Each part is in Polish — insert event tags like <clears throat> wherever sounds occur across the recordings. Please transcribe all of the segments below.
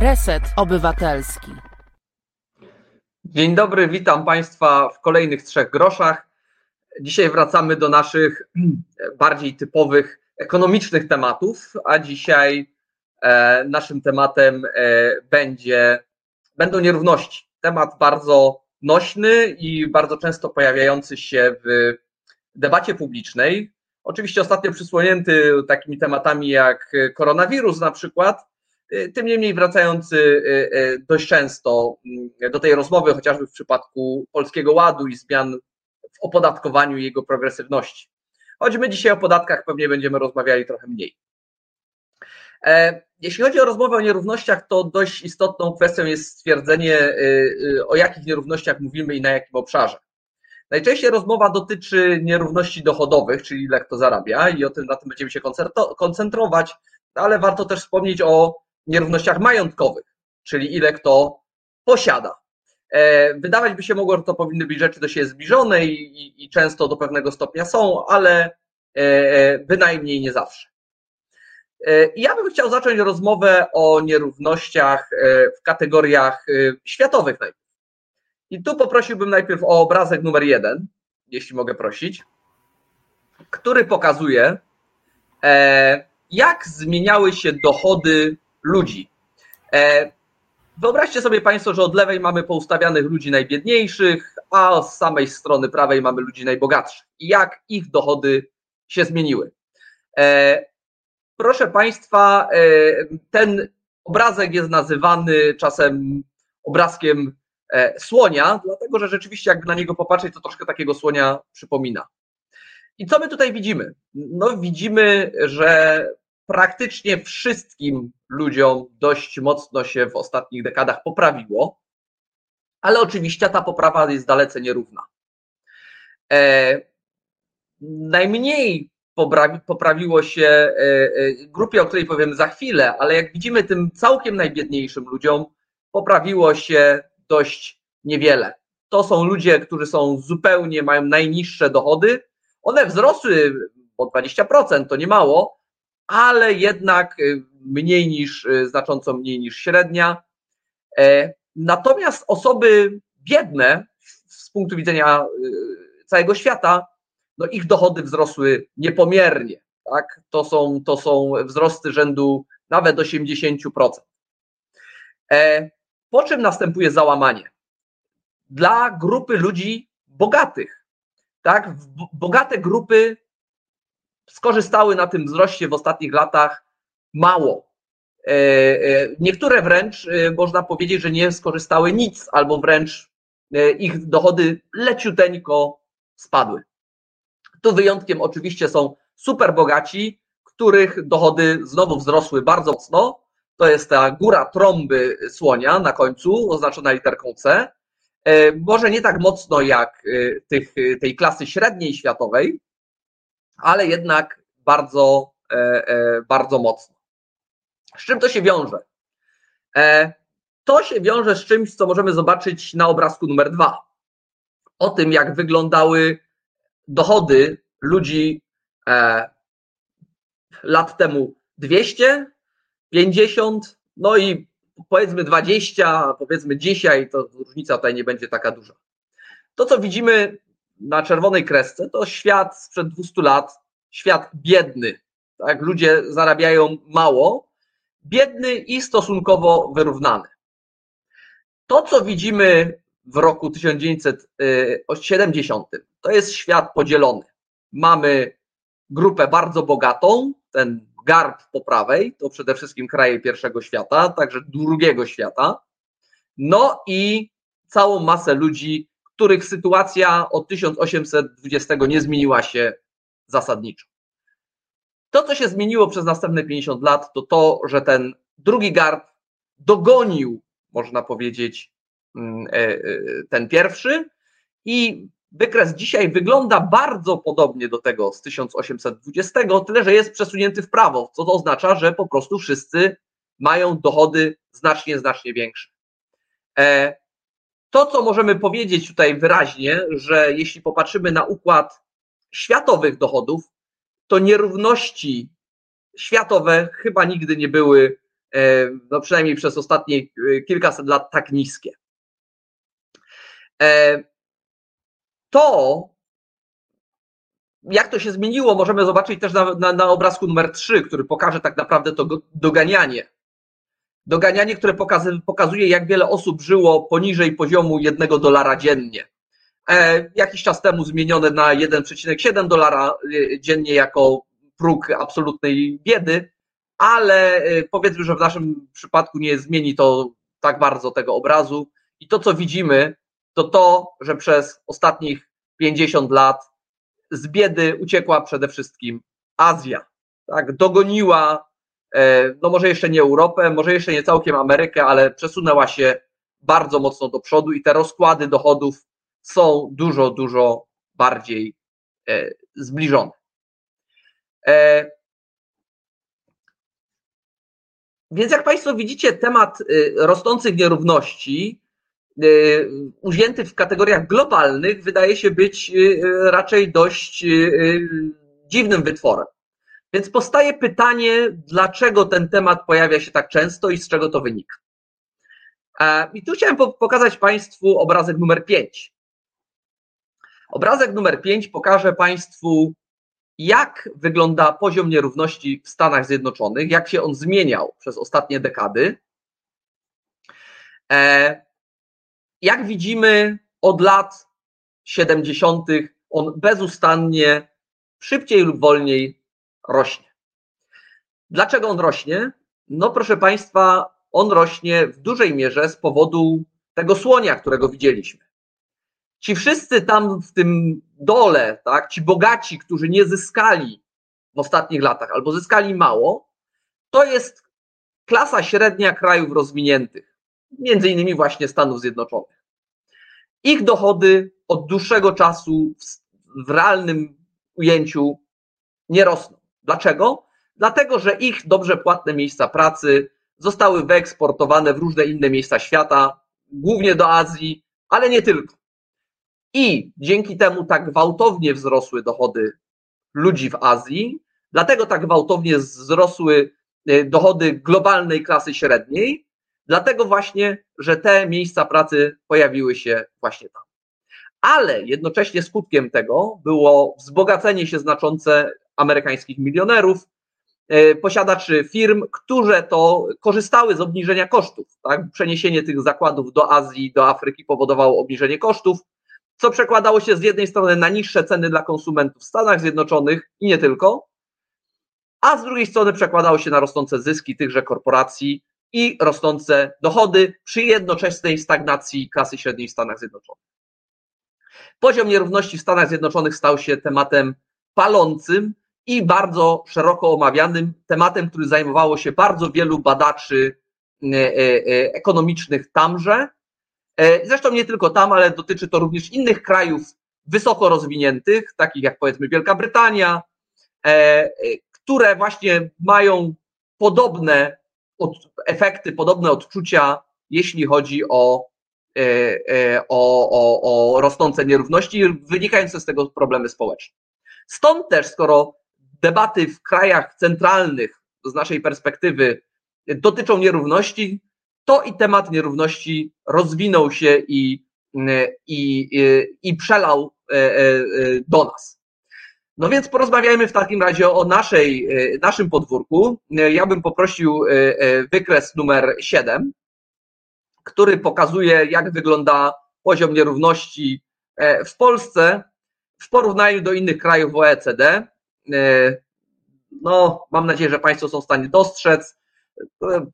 Reset Obywatelski. Dzień dobry, witam Państwa w kolejnych trzech groszach. Dzisiaj wracamy do naszych <clears throat> bardziej typowych ekonomicznych tematów, a dzisiaj e, naszym tematem e, będzie, będą nierówności. Temat bardzo nośny i bardzo często pojawiający się w debacie publicznej. Oczywiście ostatnio przysłonięty takimi tematami jak koronawirus na przykład, tym niemniej wracający dość często do tej rozmowy, chociażby w przypadku Polskiego Ładu i zmian w opodatkowaniu jego progresywności. Choć my dzisiaj o podatkach pewnie będziemy rozmawiali trochę mniej. Jeśli chodzi o rozmowę o nierównościach, to dość istotną kwestią jest stwierdzenie, o jakich nierównościach mówimy i na jakim obszarze. Najczęściej rozmowa dotyczy nierówności dochodowych, czyli ile kto zarabia, i o tym na tym będziemy się koncentrować, ale warto też wspomnieć o nierównościach majątkowych, czyli ile kto posiada. Wydawać by się mogło, że to powinny być rzeczy do siebie zbliżone i, i, i często do pewnego stopnia są, ale bynajmniej nie zawsze. Ja bym chciał zacząć rozmowę o nierównościach w kategoriach światowych najpierw. I tu poprosiłbym najpierw o obrazek numer jeden, jeśli mogę prosić, który pokazuje, jak zmieniały się dochody ludzi. Wyobraźcie sobie Państwo, że od lewej mamy poustawianych ludzi najbiedniejszych, a z samej strony prawej mamy ludzi najbogatszych. I jak ich dochody się zmieniły. Proszę Państwa, ten obrazek jest nazywany czasem obrazkiem słonia, dlatego że rzeczywiście, jakby na niego popatrzeć, to troszkę takiego słonia przypomina. I co my tutaj widzimy? No, widzimy, że praktycznie wszystkim ludziom dość mocno się w ostatnich dekadach poprawiło, ale oczywiście ta poprawa jest dalece nierówna. E, najmniej poprawiło się grupie, o której powiem za chwilę, ale jak widzimy, tym całkiem najbiedniejszym ludziom poprawiło się dość niewiele. To są ludzie, którzy są zupełnie, mają najniższe dochody. One wzrosły o 20%, to nie mało, ale jednak mniej niż, znacząco mniej niż średnia. Natomiast osoby biedne z punktu widzenia całego świata, no ich dochody wzrosły niepomiernie. Tak? To, są, to są wzrosty rzędu nawet 80%. Po czym następuje załamanie? Dla grupy ludzi bogatych. Tak? Bogate grupy skorzystały na tym wzroście w ostatnich latach mało. Niektóre wręcz można powiedzieć, że nie skorzystały nic, albo wręcz ich dochody leciuteńko spadły. Tu wyjątkiem oczywiście są super bogaci, których dochody znowu wzrosły bardzo mocno. To jest ta góra trąby słonia na końcu, oznaczona literką C. Może nie tak mocno jak tych, tej klasy średniej światowej, ale jednak bardzo, bardzo mocno. Z czym to się wiąże? To się wiąże z czymś, co możemy zobaczyć na obrazku numer dwa. O tym, jak wyglądały dochody ludzi lat temu 200, 50, no i powiedzmy 20, powiedzmy dzisiaj, to różnica tutaj nie będzie taka duża. To, co widzimy na czerwonej kresce, to świat sprzed 200 lat, świat biedny. Tak? Ludzie zarabiają mało, biedny i stosunkowo wyrównany. To, co widzimy w roku 1970, to jest świat podzielony. Mamy grupę bardzo bogatą, ten garb po prawej, to przede wszystkim kraje pierwszego świata, także drugiego świata. No i całą masę ludzi, których sytuacja od 1820 nie zmieniła się zasadniczo. To, co się zmieniło przez następne 50 lat, to to, że ten drugi garb dogonił, można powiedzieć, mm, e, e, ten pierwszy i wykres dzisiaj wygląda bardzo podobnie do tego z 1820, tyle że jest przesunięty w prawo, co to oznacza, że po prostu wszyscy mają dochody znacznie, znacznie większe. E, to, co możemy powiedzieć tutaj wyraźnie, że jeśli popatrzymy na układ światowych dochodów, to nierówności światowe chyba nigdy nie były no przynajmniej przez ostatnie kilkaset lat tak niskie. To, jak to się zmieniło, możemy zobaczyć też na, na, na obrazku numer 3, który pokaże tak naprawdę to doganianie. Doganianie, które pokazuje, jak wiele osób żyło poniżej poziomu jednego dolara dziennie. E, jakiś czas temu zmienione na 1,7 dolara e, dziennie jako próg absolutnej biedy, ale e, powiedzmy, że w naszym przypadku nie zmieni to tak bardzo tego obrazu. I to, co widzimy, to to, że przez ostatnich 50 lat z biedy uciekła przede wszystkim Azja. Tak, dogoniła, no może jeszcze nie Europę, może jeszcze nie całkiem Amerykę, ale przesunęła się bardzo mocno do przodu i te rozkłady dochodów są dużo, dużo bardziej e, zbliżone. E, więc jak Państwo widzicie, temat e, rosnących nierówności, ujęty w kategoriach globalnych, wydaje się być raczej dość dziwnym wytworem. Więc powstaje pytanie, dlaczego ten temat pojawia się tak często i z czego to wynika. I tu chciałem pokazać Państwu obrazek numer 5. Obrazek numer 5 pokaże Państwu, jak wygląda poziom nierówności w Stanach Zjednoczonych, jak się on zmieniał przez ostatnie dekady. E, jak widzimy, od lat 70. on bezustannie szybciej lub wolniej rośnie. Dlaczego on rośnie? No, proszę Państwa, on rośnie w dużej mierze z powodu tego słonia, którego widzieliśmy. Ci wszyscy tam w tym dole, tak, ci bogaci, którzy nie zyskali w ostatnich latach albo zyskali mało, to jest klasa średnia krajów rozwiniętych, między innymi właśnie Stanów Zjednoczonych. Ich dochody od dłuższego czasu w, w realnym ujęciu nie rosną. Dlaczego? Dlatego, że ich dobrze płatne miejsca pracy zostały wyeksportowane w różne inne miejsca świata, głównie do Azji, ale nie tylko. I dzięki temu tak gwałtownie wzrosły dochody ludzi w Azji, dlatego tak gwałtownie wzrosły e, dochody globalnej klasy średniej, dlatego właśnie, że te miejsca pracy pojawiły się właśnie tam. Ale jednocześnie skutkiem tego było wzbogacenie się znaczące amerykańskich milionerów, e, posiadaczy firm, które to korzystały z obniżenia kosztów. Tak? Przeniesienie tych zakładów do Azji, do Afryki powodowało obniżenie kosztów, co przekładało się z jednej strony na niższe ceny dla konsumentów w Stanach Zjednoczonych i nie tylko, a z drugiej strony przekładało się na rosnące zyski tychże korporacji i rosnące dochody przy jednoczesnej stagnacji klasy średniej w Stanach Zjednoczonych. Poziom nierówności w Stanach Zjednoczonych stał się tematem palącym i bardzo szeroko omawianym, tematem, który zajmowało się bardzo wielu badaczy e, e, ekonomicznych tamże, E, zresztą nie tylko tam, ale dotyczy to również innych krajów wysoko rozwiniętych, takich jak powiedzmy Wielka Brytania, e, e, które właśnie mają podobne efekty, podobne odczucia, jeśli chodzi o, o, o, o rosnące nierówności, wynikające z tego problemy społeczne. Stąd też, skoro debaty w krajach centralnych z naszej perspektywy dotyczą nierówności, to i temat nierówności rozwinął się i, i, i przelał e, e, do nas. No więc porozmawiajmy w takim razie o naszej, e, naszym podwórku. Ja bym poprosił wykres numer 7, który pokazuje, jak wygląda poziom nierówności w Polsce w porównaniu do innych krajów OECD. No, mam nadzieję, że Państwo są w stanie dostrzec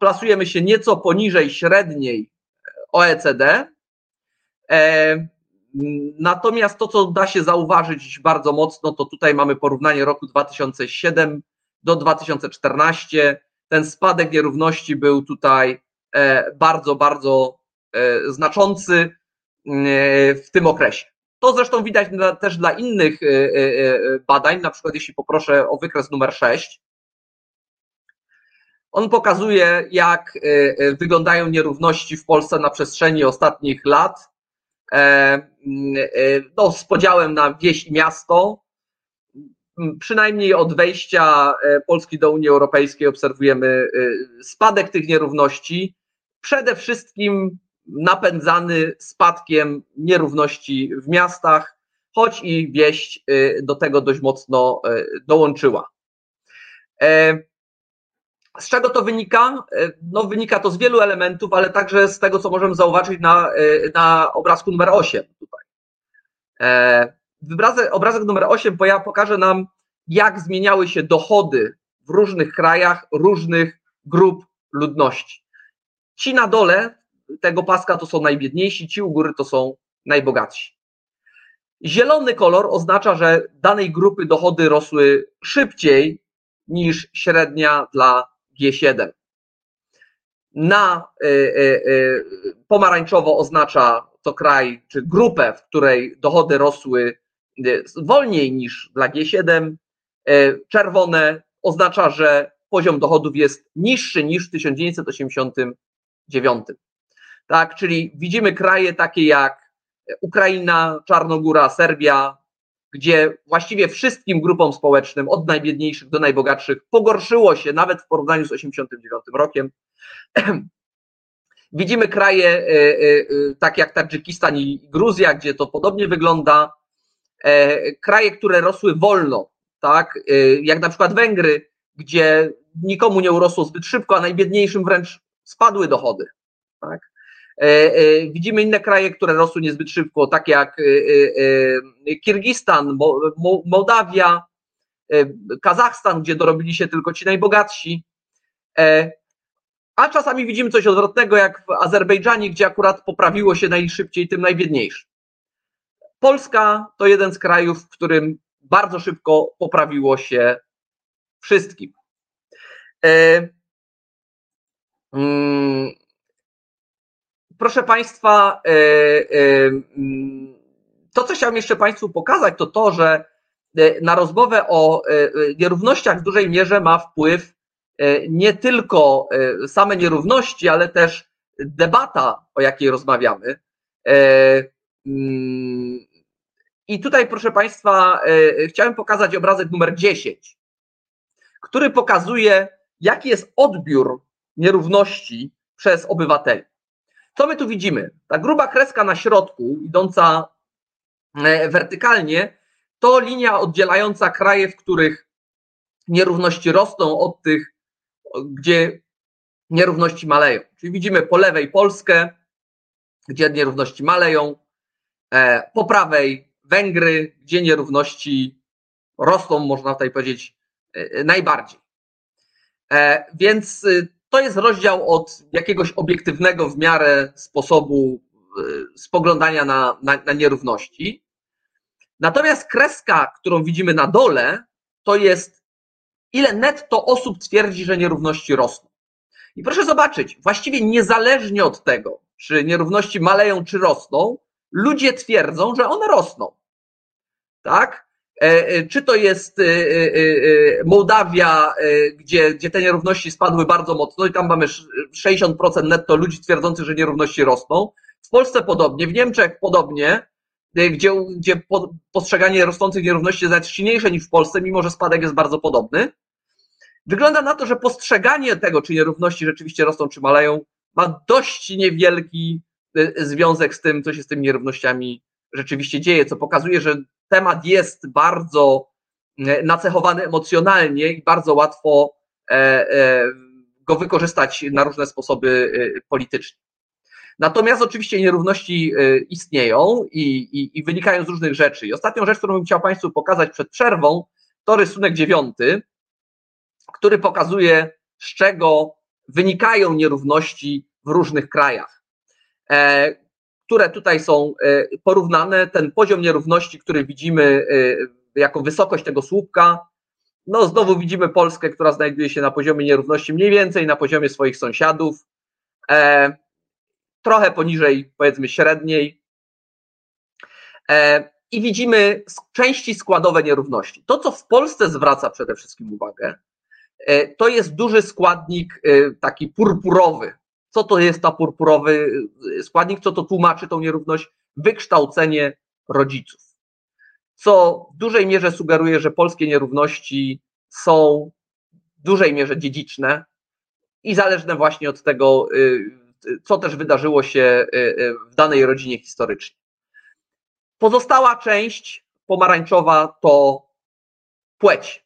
plasujemy się nieco poniżej średniej OECD. E, natomiast to, co da się zauważyć bardzo mocno, to tutaj mamy porównanie roku 2007 do 2014. Ten spadek nierówności był tutaj e, bardzo, bardzo e, znaczący w tym okresie. To zresztą widać też dla innych badań, na przykład jeśli poproszę o wykres numer 6, on pokazuje, jak e, e, wyglądają nierówności w Polsce na przestrzeni ostatnich lat. E, no, z podziałem na wieś i miasto. przynajmniej od wejścia Polski do Unii Europejskiej obserwujemy spadek tych nierówności, przede wszystkim napędzany spadkiem nierówności w miastach, choć i wieść do tego dość mocno dołączyła. Z czego to wynika? E, no, wynika to z wielu elementów, ale także z tego, co możemy zauważyć na, e, na obrazku numer 8 tutaj. E, obrazek, obrazek numer 8 pokaże nam, jak zmieniały się dochody w różnych krajach, różnych grup ludności. Ci na dole tego paska to są najbiedniejsi, ci u góry to są najbogatsi. Zielony kolor oznacza, że danej grupy dochody rosły szybciej niż średnia dla G7. Na y, y, y, pomarańczowo oznacza to kraj czy grupę, w której dochody rosły wolniej niż dla G7. Czerwone oznacza, że poziom dochodów jest niższy niż w 1989. Tak, czyli widzimy kraje takie jak Ukraina, Czarnogóra, Serbia, gdzie właściwie wszystkim grupom społecznym, od najbiedniejszych do najbogatszych, pogorszyło się nawet w porównaniu z 1989 rokiem. <clears throat> Widzimy kraje e, e, e, takie jak Tadżykistan i Gruzja, gdzie to podobnie wygląda. Kraje, które rosły wolno, tak, jak na przykład Węgry, gdzie nikomu nie urosło zbyt szybko, a najbiedniejszym wręcz spadły dochody. Tak. E, e, widzimy inne kraje, które rosły niezbyt szybko, takie jak e, Kirgistan, Mołdawia, Kazachstan, gdzie dorobili się tylko ci najbogatsi. A czasami widzimy coś odwrotnego, jak w Azerbejdżanie, gdzie akurat poprawiło się najszybciej tym najbiedniejszym. Polska to jeden z krajów, w którym bardzo szybko poprawiło się wszystkim. Mm, proszę Państwa, e, e, mm, to, co chciałem jeszcze Państwu pokazać, to to, że e, na rozmowę o nierównościach w dużej mierze ma wpływ nie tylko same nierówności, ale też debata, o jakiej rozmawiamy. Mm, I tutaj, proszę Państwa, chciałem pokazać obrazek numer 10, który pokazuje, jaki jest odbiór nierówności przez obywateli. Co my tu widzimy? Ta gruba kreska na środku, idąca e, wertykalnie, to linia oddzielająca kraje, w których nierówności rosną, od tych, gdzie nierówności maleją. Czyli widzimy po lewej Polskę, gdzie nierówności maleją, e, po prawej Węgry, gdzie nierówności rosną, można tutaj powiedzieć, e, najbardziej. Więc y, to jest rozdział od jakiegoś obiektywnego w miarę sposobu y, spoglądania na, na, na nierówności. Natomiast kreska, którą widzimy na dole, to jest ile netto osób twierdzi, że nierówności rosną. I proszę zobaczyć, właściwie niezależnie od tego, czy nierówności maleją, czy rosną, ludzie twierdzą, że one rosną. Tak? E, e, czy to jest e, Mołdawia, gdzie, gdzie te nierówności spadły bardzo mocno i tam mamy 60% netto ludzi twierdzących, że nierówności rosną. W Polsce podobnie, w Niemczech podobnie, gdzie, gdzie postrzeganie rosnących nierówności jest nawet silniejsze niż w Polsce, mimo że spadek jest bardzo podobny. Wygląda na to, że postrzeganie tego, czy nierówności rzeczywiście rosną, czy maleją, ma dość niewielki związek z tym, co się z tymi nierównościami rzeczywiście dzieje, co pokazuje, że temat jest bardzo e, nacechowany emocjonalnie i bardzo łatwo e, e, go wykorzystać na różne sposoby polityczne. Natomiast oczywiście nierówności istnieją i, i, i, wynikają z różnych rzeczy. I ostatnią rzecz, którą bym chciał Państwu pokazać przed przerwą, to rysunek dziewiąty, który pokazuje, z czego wynikają nierówności w różnych krajach które tutaj są e, porównane, ten poziom nierówności, który widzimy e, jako wysokość tego słupka, no znowu widzimy Polskę, która znajduje się na poziomie nierówności mniej więcej na poziomie swoich sąsiadów, e, trochę poniżej powiedzmy średniej i widzimy części składowe nierówności. To, co w Polsce zwraca przede wszystkim uwagę, to jest duży składnik taki purpurowy, co to jest ta purpurowy składnik, co to tłumaczy tą nierówność? Wykształcenie rodziców. co w dużej mierze sugeruje, że polskie nierówności są w dużej mierze dziedziczne i zależne właśnie od tego, co też wydarzyło się w danej rodzinie historycznie. Pozostała część pomarańczowa to płeć.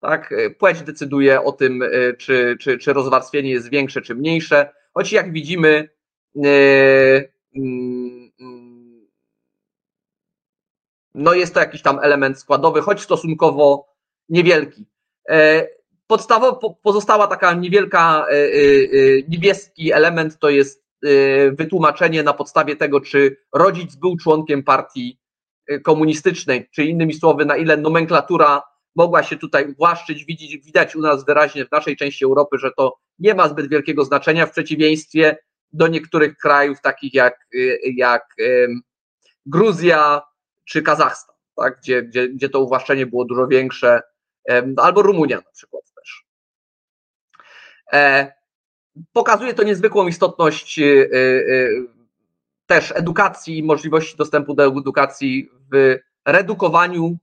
Tak? Płeć decyduje o tym, czy, czy, czy rozwarstwienie jest większe, czy mniejsze, choć jak widzimy, no jest to jakiś tam element składowy, choć stosunkowo niewielki. E, podstawowo pozostała taka niewielka e, e, niebieski element to jest wytłumaczenie na podstawie tego, czy rodzic był członkiem partii komunistycznej, czy innymi słowy, na ile nomenklatura mogła się tutaj właszczyć, widzieć, widać u nas wyraźnie w naszej części Europy, że to nie ma zbyt wielkiego znaczenia w przeciwieństwie do niektórych krajów takich jak, jak Gruzja, czy Kazachstan, tak, gdzie, gdzie, gdzie to uwłaszczenie było dużo większe, albo Rumunia na przykład też. E, pokazuje to niezwykłą istotność e, e, też edukacji i możliwości dostępu do edukacji w redukowaniu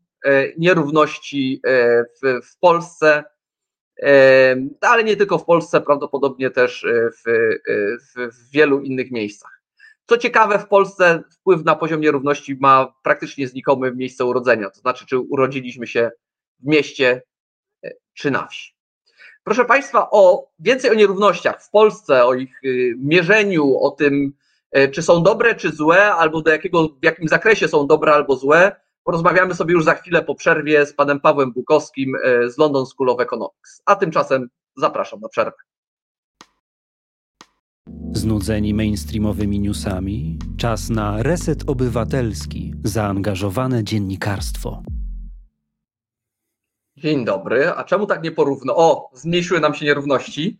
nierówności w, w Polsce, ale nie tylko w Polsce, prawdopodobnie też w, w, w wielu innych miejscach. Co ciekawe, w Polsce wpływ na poziom nierówności ma praktycznie znikomy miejsce urodzenia, to znaczy, czy urodziliśmy się w mieście e, czy na wsi. Proszę Państwa, o więcej o nierównościach w Polsce, o ich mierzeniu, o tym, e, czy są dobre, czy złe, albo do jakiego, w jakim zakresie są dobre albo złe, porozmawiamy sobie już za chwilę po przerwie z panem Pawłem Bukowskim e, z London School of Economics. A tymczasem zapraszam na przerwę. Znudzeni mainstreamowymi newsami? Czas na reset obywatelski, zaangażowane dziennikarstwo. Dzień dobry. A czemu tak nie porówno? O, zmniejszyły nam się nierówności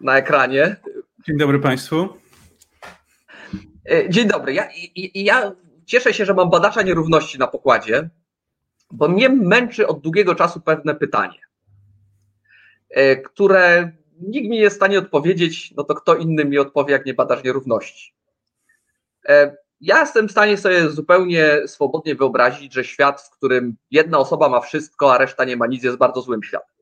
na ekranie. Dzień dobry Państwu. E, dzień dobry. Ja, ja cieszę się, że mam badacza nierówności na pokładzie, bo mnie męczy od długiego czasu pewne pytanie, e, które nikt mi nie jest w stanie odpowiedzieć, no to kto inny mi odpowie, jak nie badacz nierówności. E, ja jestem w stanie sobie zupełnie swobodnie wyobrazić, że świat, w którym jedna osoba ma wszystko, a reszta nie ma nic, jest bardzo złym światem.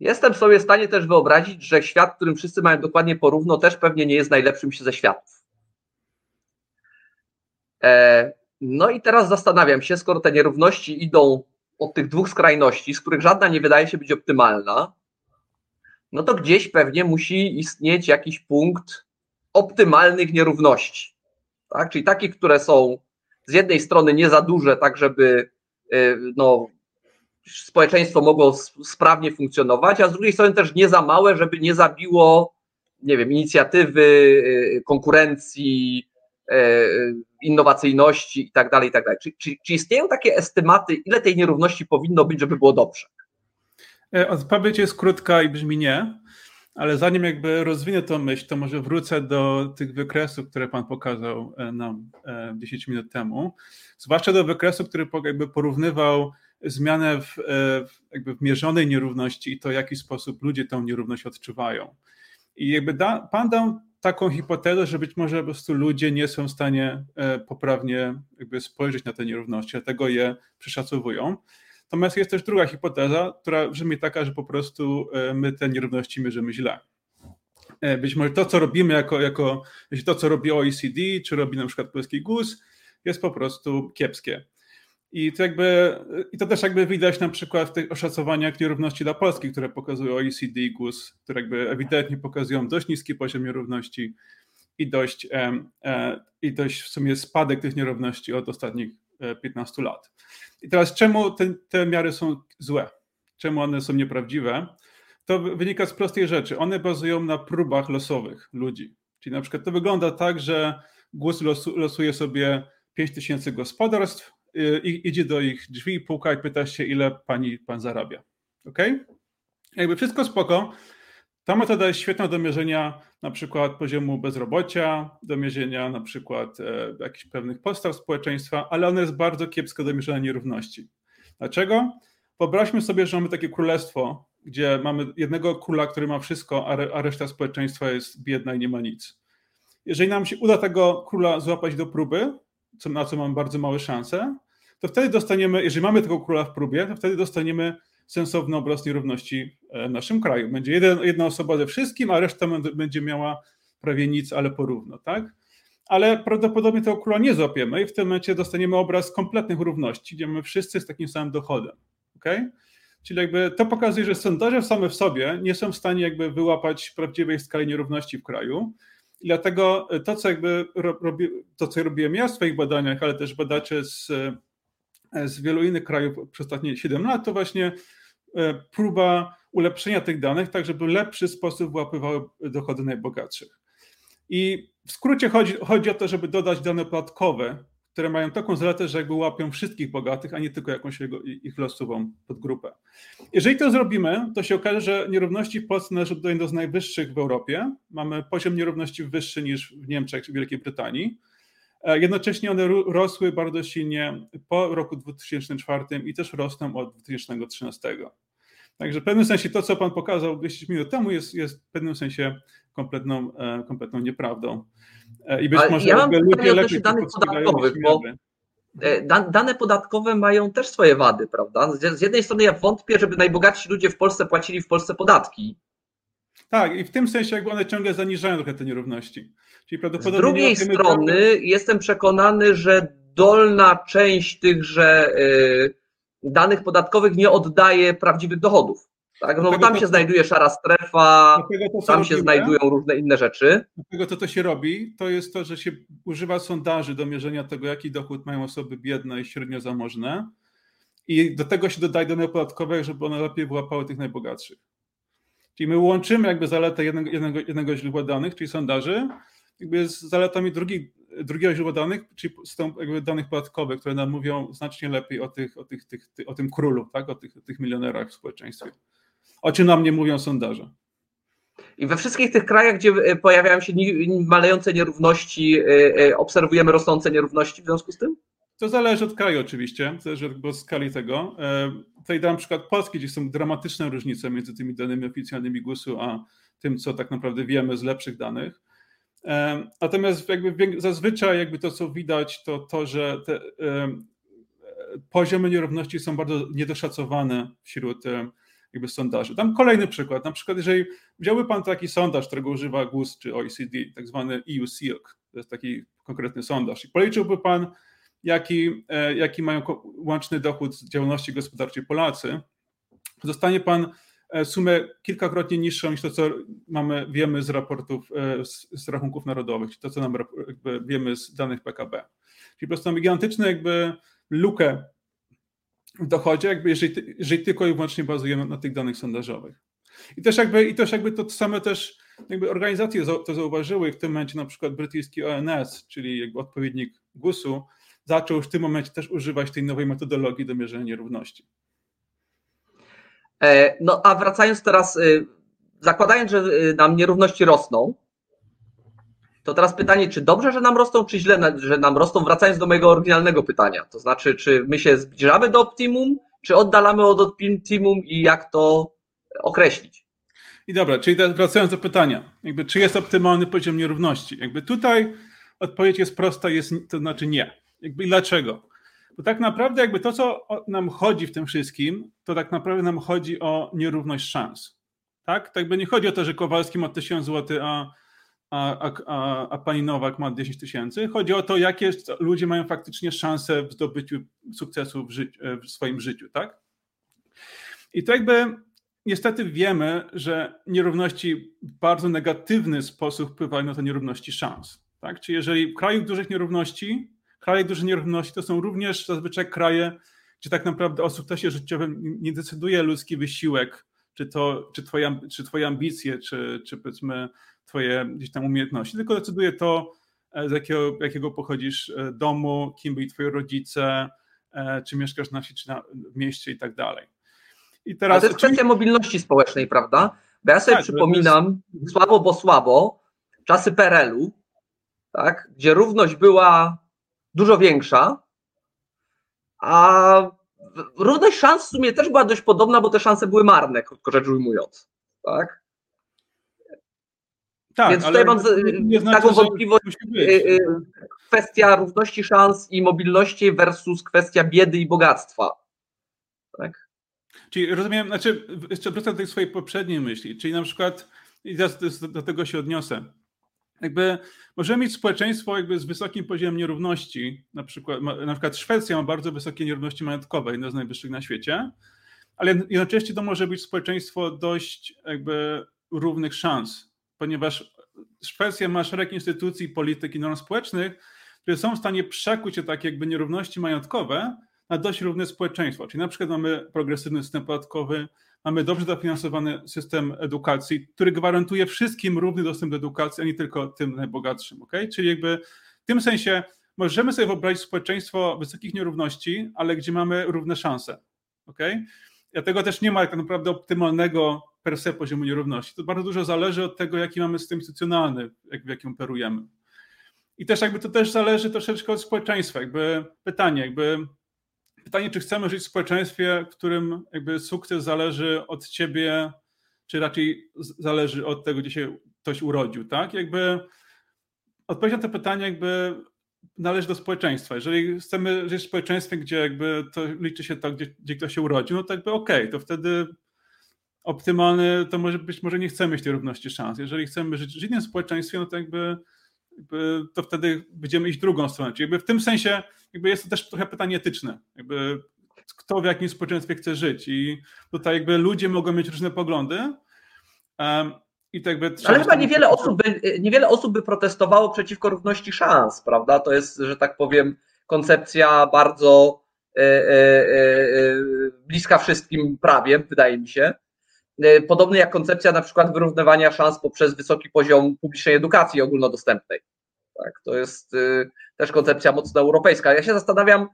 Jestem sobie w stanie też wyobrazić, że świat, w którym wszyscy mają dokładnie porówno, też pewnie nie jest najlepszym się ze światów. E, no i teraz zastanawiam się, skoro te nierówności idą od tych dwóch skrajności, z których żadna nie wydaje się być optymalna, no to gdzieś pewnie musi istnieć jakiś punkt optymalnych nierówności. Tak? Czyli takich, które są z jednej strony nie za duże, tak żeby y, no, społeczeństwo mogło sprawnie funkcjonować, a z drugiej strony też nie za małe, żeby nie zabiło, nie wiem, inicjatywy, y, konkurencji, innowacyjności i tak dalej, i tak dalej. Czy, czy, czy istnieją takie estymaty, ile tej nierówności powinno być, żeby było dobrze? E, odpowiedź jest krótka i brzmi nie, ale zanim jakby rozwinę tą myśl, to może wrócę do tych wykresów, które Pan pokazał e, nam 10 e, minut temu. Zwłaszcza do wykresu, który jakby porównywał zmianę w, jakby w mierzonej nierówności i to, w jaki sposób ludzie tą nierówność odczuwają. I jakby da, Pan dał taką hipotezę, że być może po prostu ludzie nie są w stanie poprawnie jakby spojrzeć na te nierówności, dlatego je przeszacowują. Natomiast jest też druga hipoteza, która brzmi taka, że po prostu e, my te nierówności mierzymy źle. E, być może to, co robimy jako, jako to, co robi OECD, czy robi na przykład polski GUS, jest po prostu kiepskie. I to, jakby, I to też jakby widać na przykład w tych oszacowaniach nierówności dla Polski, które pokazuje OECD i GUS, które jakby ewidentnie pokazują dość niski poziom nierówności i dość, e, i dość w sumie spadek tych nierówności od ostatnich 15 lat. I teraz czemu te, te miary są złe? Czemu one są nieprawdziwe? To wynika z prostej rzeczy. One bazują na próbach losowych ludzi. Czyli na przykład to wygląda tak, że losu, losuje sobie 5 tysięcy gospodarstw, i, idzie do ich drzwi, puka i pyta się, ile pani pan zarabia. Ok? Jakby wszystko spoko. Ta metoda jest świetna do mierzenia na przykład poziomu bezrobocia, do mierzenia na przykład e, jakichś pewnych postaw społeczeństwa, ale ona jest bardzo kiepska do mierzenia nierówności. Dlaczego? Wyobraźmy sobie, że mamy takie królestwo, gdzie mamy jednego króla, który ma wszystko, a, re, a reszta społeczeństwa jest biedna i nie ma nic. Jeżeli nam się uda tego króla złapać do próby, co, na co mamy bardzo małe szanse, to wtedy dostaniemy, jeżeli mamy tego króla w próbie, to wtedy dostaniemy sensowny obraz nierówności w naszym kraju. Będzie jeden, jedna osoba ze wszystkim, a reszta będzie miała prawie nic, ale porówno, tak? Ale prawdopodobnie tego króla nie złapiemy i w tym momencie dostaniemy obraz kompletnych równości, gdzie mamy wszyscy z takim samym dochodem, okay? Czyli jakby to pokazuje, że sondaże same w sobie nie są w stanie jakby wyłapać prawdziwej skali nierówności w kraju. I dlatego to, co jakby robi, to, co robiłem ja w swoich badaniach, ale też badacze z, z wielu innych krajów przez ostatnie 7 lat, to właśnie e, próba ulepszenia tych danych, tak żeby w lepszy sposób wyłapywały dochody najbogatszych. I w skrócie chodzi, chodzi o to, żeby dodać dane podatkowe które mają taką zaletę, że jakby łapią wszystkich bogatych, a nie tylko jakąś jego, ich losową podgrupę. Jeżeli to zrobimy, to się okaże, że nierówności w Polsce należą do jednego z najwyższych w Europie. Mamy poziom nierówności wyższy niż w Niemczech czy Wielkiej Brytanii. E, jednocześnie one rosły bardzo silnie po roku 2004 i też rosną od 2013. Także w pewnym sensie to, co Pan pokazał 10 minut temu, jest, jest w pewnym sensie kompletną, e, kompletną nieprawdą. E, I być Ale może ja mam pytanie odnośnie danych podatkowych, bo dane podatkowe mają też swoje wady, prawda? Z jednej strony ja wątpię, żeby najbogatsi ludzie w Polsce płacili w Polsce podatki. Tak, i w tym sensie jakby one ciągle zaniżają trochę te nierówności. Czyli prawdopodobnie Z drugiej strony jestem przekonany, że dolna część tychże danych podatkowych nie oddaje prawdziwych dochodów. Tak, no tam to, się znajduje szara strefa, to, tam się znajdują różne inne rzeczy. Dlatego to, co się robi, to jest to, że się używa sondaży do mierzenia tego, jaki dochód mają osoby biedne i średnio zamożne. I do tego się dodaje dane podatkowe, żeby one lepiej wyłapały tych najbogatszych. Czyli my łączymy jakby zaletę jednego, jednego, jednego źródła danych, czyli sondaży, jakby z zaletami drugi, drugiego źródła danych, czyli z tą jakby danych podatkowych, które nam mówią znacznie lepiej o, tych, o, tych, tych, o tym królu, tak? o, tych, o tych milionerach w społeczeństwie o czym nam nie mówią sondaże. I we wszystkich tych krajach, gdzie e, pojawiają się malejące nierówności, e, e, obserwujemy rosnące nierówności w związku z tym? To zależy od kraju oczywiście, zależy od skali tego. Tutaj dam przykład Polski, gdzie są dramatyczne różnice między tymi danymi oficjalnymi GUS-u, a tym, co tak naprawdę wiemy z lepszych danych. Natomiast jakby zazwyczaj jakby to, co widać, to to, że te poziomy nierówności są bardzo niedoszacowane wśród jakby sondaży. Dam kolejny przykład. Na przykład, jeżeli wziąłby Pan taki sondaż, którego używa GUS czy OECD, tak zwany EU to jest taki konkretny sondaż, i policzyłby Pan, jaki, e, jaki mają łączny dochód z działalności gospodarczej Polacy, dostanie Pan sumę kilkakrotnie niższą niż to, co mamy, wiemy z raportów, e, z, z rachunków narodowych, czy to, co nam wiemy z danych PKB. Czyli po prostu mamy gigantyczną jakby lukę w dochodzie, jakby jeżeli, jeżeli tylko i wyłącznie bazujemy na tych danych sondażowych. I też jakby, i też jakby to same też jakby organizacje to zauważyły w tym momencie na przykład brytyjski ONS, czyli jakby odpowiednik GUS-u, zaczął w tym momencie też używać tej nowej metodologii do mierzenia nierówności. E, no a wracając teraz, y, zakładając, że y, nam nierówności rosną, to teraz pytanie, czy dobrze, że nam rosną, czy źle, że nam rosną, wracając do mojego oryginalnego pytania. To znaczy, czy my się zbliżamy do optimum, czy oddalamy od optimum i jak to określić? I dobra, czyli wracając do pytania, jakby czy jest optymalny poziom nierówności? Jakby tutaj odpowiedź jest prosta, jest, to znaczy nie. Jakby i dlaczego? Bo tak naprawdę jakby to, co nam chodzi w tym wszystkim, to tak naprawdę nam chodzi o nierówność szans. Tak? Tak by nie chodzi o to, że Kowalski ma 1000 zł, a a, a, a pani Nowak ma 10 tysięcy. Chodzi o to, jakie ludzie mają faktycznie szanse w zdobyciu sukcesu w, w swoim życiu, tak? I to jakby niestety wiemy, że nierówności w bardzo negatywny sposób wpływają na te nierówności szans. Tak? Czyli jeżeli w kraju dużych nierówności, kraje dużych nierówności to są również zazwyczaj kraje, gdzie tak naprawdę o sukcesie życiowym nie decyduje ludzki wysiłek, czy to, czy twoje, czy twoje ambicje, czy, czy powiedzmy twoje gdzieś tam umiejętności, tylko decyduje to, e, z jakiego, jakiego pochodzisz e, domu, kim byli twoi rodzice, e, czy mieszkasz na wsi, czy na, w mieście i tak dalej. I teraz, to jest kwestia mobilności społecznej, prawda? Bo ja sobie tak, przypominam, jest... słabo bo słabo, czasy PRL-u, tak, gdzie równość była dużo większa, a równość szans w sumie też była dość podobna, bo te szanse były marne, krótko rzecz ujmując. Tak? Tak, Więc tutaj mam z, znaczy, taką wątpliwość. Y, y, kwestia równości szans i mobilności versus kwestia biedy i bogactwa. Tak? Czyli rozumiem, znaczy, jeszcze wrócę do tej swojej poprzedniej myśli, czyli na przykład, i do, do tego się odniosę, jakby możemy mieć społeczeństwo jakby z wysokim poziomem nierówności, na przykład, na przykład Szwecja ma bardzo wysokie nierówności majątkowe, jedno z najwyższych na świecie, ale jednocześnie to może być społeczeństwo dość jakby równych szans, ponieważ Szwecja ma szereg instytucji, polityk i norm społecznych, które są w stanie przekuć się takie jakby nierówności majątkowe na dość równe społeczeństwo. Czyli na przykład mamy progresywny system podatkowy, mamy dobrze dofinansowany system edukacji, który gwarantuje wszystkim równy dostęp do edukacji, a nie tylko tym najbogatszym. Okay? Czyli jakby w tym sensie możemy sobie wyobrazić społeczeństwo wysokich nierówności, ale gdzie mamy równe szanse. Okay? Dlatego też nie ma tak naprawdę optymalnego per se poziomu nierówności. To bardzo dużo zależy od tego, jaki mamy system instytucjonalny, jak, w jakim operujemy. I też jakby to też zależy troszeczkę od społeczeństwa. Jakby pytanie, jakby pytanie, czy chcemy żyć w społeczeństwie, w którym jakby sukces zależy od ciebie, czy raczej zależy od tego, gdzie się ktoś urodził, tak? Jakby odpowiedź na to pytanie jakby należy do społeczeństwa. Jeżeli chcemy żyć w społeczeństwie, gdzie jakby to liczy się to, gdzie, gdzie ktoś się urodził, no to jakby okej, okay, to wtedy optymalny to może być, może nie chcemy mieć tej równości szans. Jeżeli chcemy żyć w innym społeczeństwie, no to jakby, to wtedy będziemy iść drugą stronę. Czyli jakby w tym sensie jakby jest to też trochę pytanie etyczne. Jakby kto w jakim społeczeństwie chce żyć i tutaj jakby ludzie mogą mieć różne poglądy, um, i tak by Ale chyba niewiele osób, by, niewiele osób by protestowało przeciwko równości szans, prawda? To jest, że tak powiem, koncepcja bardzo e, e, e, bliska wszystkim prawiem, wydaje mi się. E, podobny jak koncepcja na przykład wyrównywania szans poprzez wysoki poziom publicznej edukacji ogólnodostępnej. Tak, to jest e, też koncepcja mocno europejska. Ja się zastanawiam,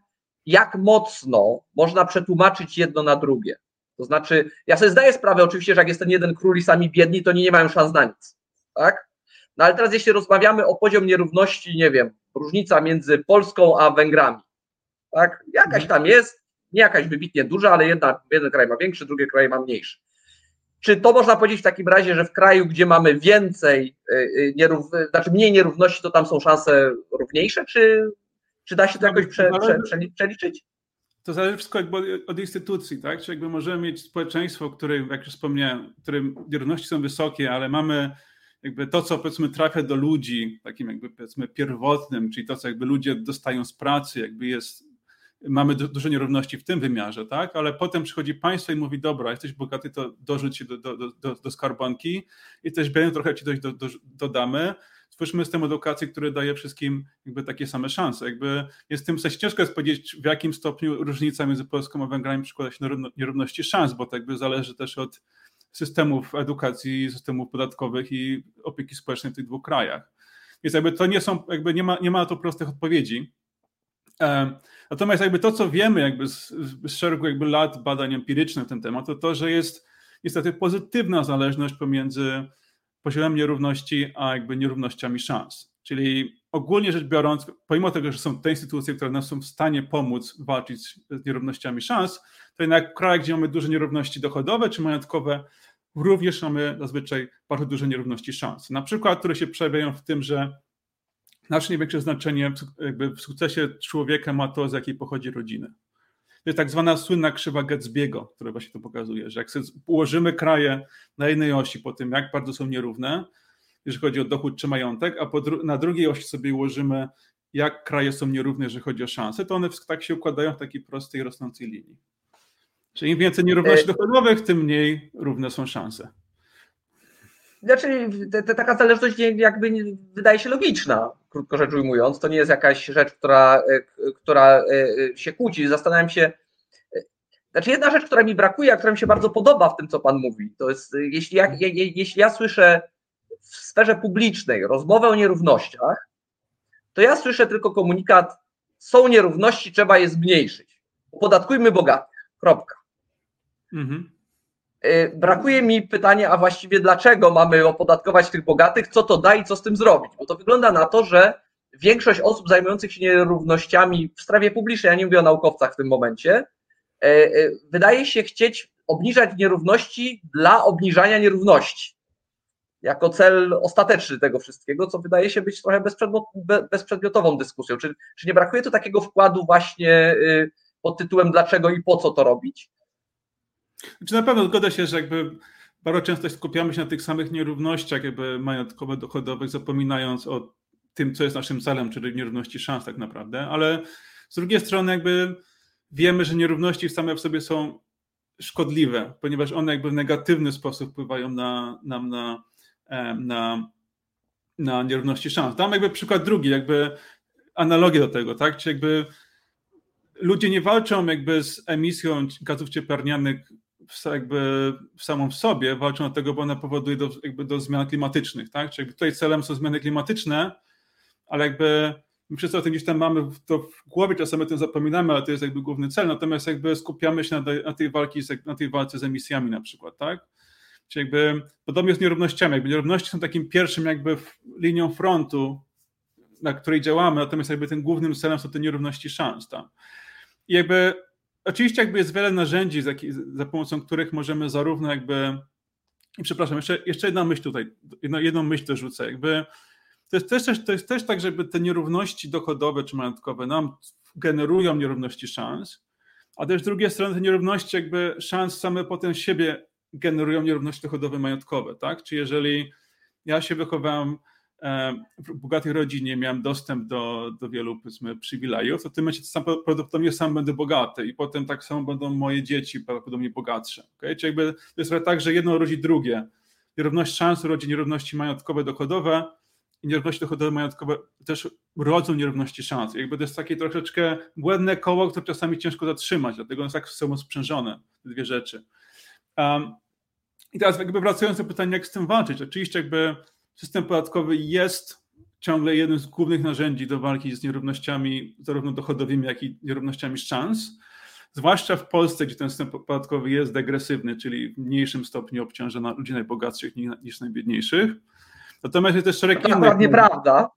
jak mocno można przetłumaczyć jedno na drugie. To znaczy, ja sobie zdaję sprawę oczywiście, że jak jest ten jeden król i sami biedni, to nie, nie mają szans na nic. Tak? No ale teraz jeśli rozmawiamy o poziom nierówności, nie wiem, różnica między Polską a Węgrami, tak? Jakaś tam jest, nie jakaś wybitnie duża, ale jedna, jeden kraj ma większy, drugi kraj ma mniejszy. Czy to można powiedzieć w takim razie, że w kraju, gdzie mamy więcej, y, y, nierów, znaczy mniej nierówności, to tam są szanse równiejsze, czy, czy da się to jakoś prze, prze, przeliczyć? To zależy wszystko jakby od instytucji, tak? Czy jakby możemy mieć społeczeństwo, w którym, jak już wspomniałem, w którym nierówności są wysokie, ale mamy jakby to, co powiedzmy trafia do ludzi, takim jakby powiedzmy pierwotnym, czyli to, co jakby ludzie dostają z pracy, jakby jest, mamy duże nierówności w tym wymiarze, tak? Ale potem przychodzi państwo i mówi, dobra, jesteś bogaty, to dorzuć się do, do, do, do skarbonki, jesteś biedny, trochę ci coś do, do, dodamy, stwórzmy system edukacji, który daje wszystkim jakby takie same szanse. Jakby jest tym sensie ciężko jest powiedzieć, w jakim stopniu różnica między Polską a Węgrami przykłada się do nierówności szans, bo to jakby zależy też od systemów edukacji, systemów podatkowych i opieki społecznej w tych dwóch krajach. Więc jakby to nie są, jakby nie ma, nie ma na to prostych odpowiedzi. Natomiast jakby to, co wiemy jakby z, z szeregu jakby lat badań empirycznych na ten temat, to to, że jest niestety pozytywna zależność pomiędzy poziomem nierówności, a jakby nierównościami szans. Czyli ogólnie rzecz biorąc, pomimo tego, że są te instytucje, które nam są w stanie pomóc walczyć z nierównościami szans, to jednak w krajach, gdzie mamy duże nierówności dochodowe czy majątkowe, również mamy zazwyczaj bardzo duże nierówności szans. Na przykład, które się przejawiają w tym, że znacznie większe znaczenie jakby w sukcesie człowieka ma to, z jakiej pochodzi rodziny. To jest tak zwana słynna krzywa Gatsby'ego, która właśnie to pokazuje, że jak ułożymy kraje na jednej osi po tym, jak bardzo są nierówne, jeżeli chodzi o dochód czy majątek, a dru na drugiej osi sobie ułożymy, jak kraje są nierówne, jeżeli chodzi o szanse, to one tak się układają w takiej prostej, rosnącej linii. Czyli im więcej nierówności e, dochodowych, tym mniej równe są szanse. Znaczy, te, te, taka zależność jakby wydaje się logiczna, krótko rzecz ujmując. To nie jest jakaś rzecz, która, e, która e, się kłóci. Zastanawiam się. Znaczy, jedna rzecz, która mi brakuje, a która mi się bardzo podoba w tym, co Pan mówi, to jest, jeśli ja, jeśli ja słyszę w sferze publicznej rozmowę o nierównościach, to ja słyszę tylko komunikat: są nierówności, trzeba je zmniejszyć. Podatkujmy bogatych. Kropka. Mhm. Y, brakuje mi pytania, a właściwie dlaczego mamy opodatkować tych bogatych, co to da i co z tym zrobić? Bo to wygląda na to, że większość osób zajmujących się nierównościami w sprawie publicznej, ja nie mówię o naukowcach w tym momencie, y, y, wydaje się chcieć obniżać nierówności dla obniżania nierówności. jako cel ostateczny tego wszystkiego, co wydaje się być trochę bezprzedmiotową dyskusją. Czy, czy nie brakuje tu takiego wkładu właśnie pod tytułem dlaczego i po co to robić? Znaczy na pewno zgodzę się, że jakby bardzo często skupiamy się na tych samych nierównościach jakby majątkowo-dochodowych, zapominając o tym, co jest naszym celem, czyli nierówności szans tak naprawdę, ale z drugiej strony jakby wiemy, że nierówności same w sobie są szkodliwe, ponieważ one jakby w negatywny sposób wpływają na, nam na, na, na nierówności szans. Dam jakby przykład drugi, jakby analogię do tego, tak? Czy jakby ludzie nie walczą jakby z emisją gazów cieplarnianych jakby w samą w sobie, walczą od tego, bo ona powoduje do, jakby do zmian klimatycznych, tak? Czyli jakby tutaj celem są zmiany klimatyczne, ale jakby my wszyscy o tym gdzieś tam mamy to w głowie, czasem o tym zapominamy, ale to jest jakby główny cel, natomiast jakby skupiamy się na, na tej, walki, na tej walce z emisjami na przykład, tak? Czyli jakby podobnie z nierównościami, jakby nierówności są takim pierwszym jakby linią frontu, na której działamy, natomiast jakby tym głównym celem są te nierówności szans, tak? I jakby oczywiście jakby jest wiele narzędzi, za, za pomocą których możemy zarówno jakby i przepraszam, jeszcze, jeszcze jedna myśl tutaj, jedną, jedną myśl dorzucę, jakby to jest, też, to jest też tak, żeby te nierówności dochodowe czy majątkowe nam generują nierówności szans, a też z drugiej strony te nierówności jakby szans same potem siebie generują nierówności dochodowe majątkowe, tak? Czy jeżeli ja się wychowałem w bogatej rodzinie, miałem dostęp do, do wielu powiedzmy przywilejów, to w tym momencie sam, prawdopodobnie sam będę bogaty i potem tak samo będą moje dzieci prawdopodobnie bogatsze. Okay? Czyli jakby to jest tak, że jedno rodzi drugie. Nierówność szans rodzi nierówności majątkowe, dochodowe, i nierówności dochodowe majątkowe też rodzą nierówności szans. Jakby to jest takie troszeczkę błędne koło, które czasami ciężko zatrzymać, dlatego jest tak są sprzężone te dwie rzeczy. Um, I teraz jakby wracając do pytania, jak z tym walczyć. Oczywiście jakby system podatkowy jest ciągle jednym z głównych narzędzi do walki z nierównościami zarówno dochodowymi, jak i nierównościami szans. Zwłaszcza w Polsce, gdzie ten system podatkowy jest degresywny, czyli w mniejszym stopniu obciąża ludzi najbogatszych niż najbiedniejszych. Natomiast jest też szereg to innych. To nieprawda.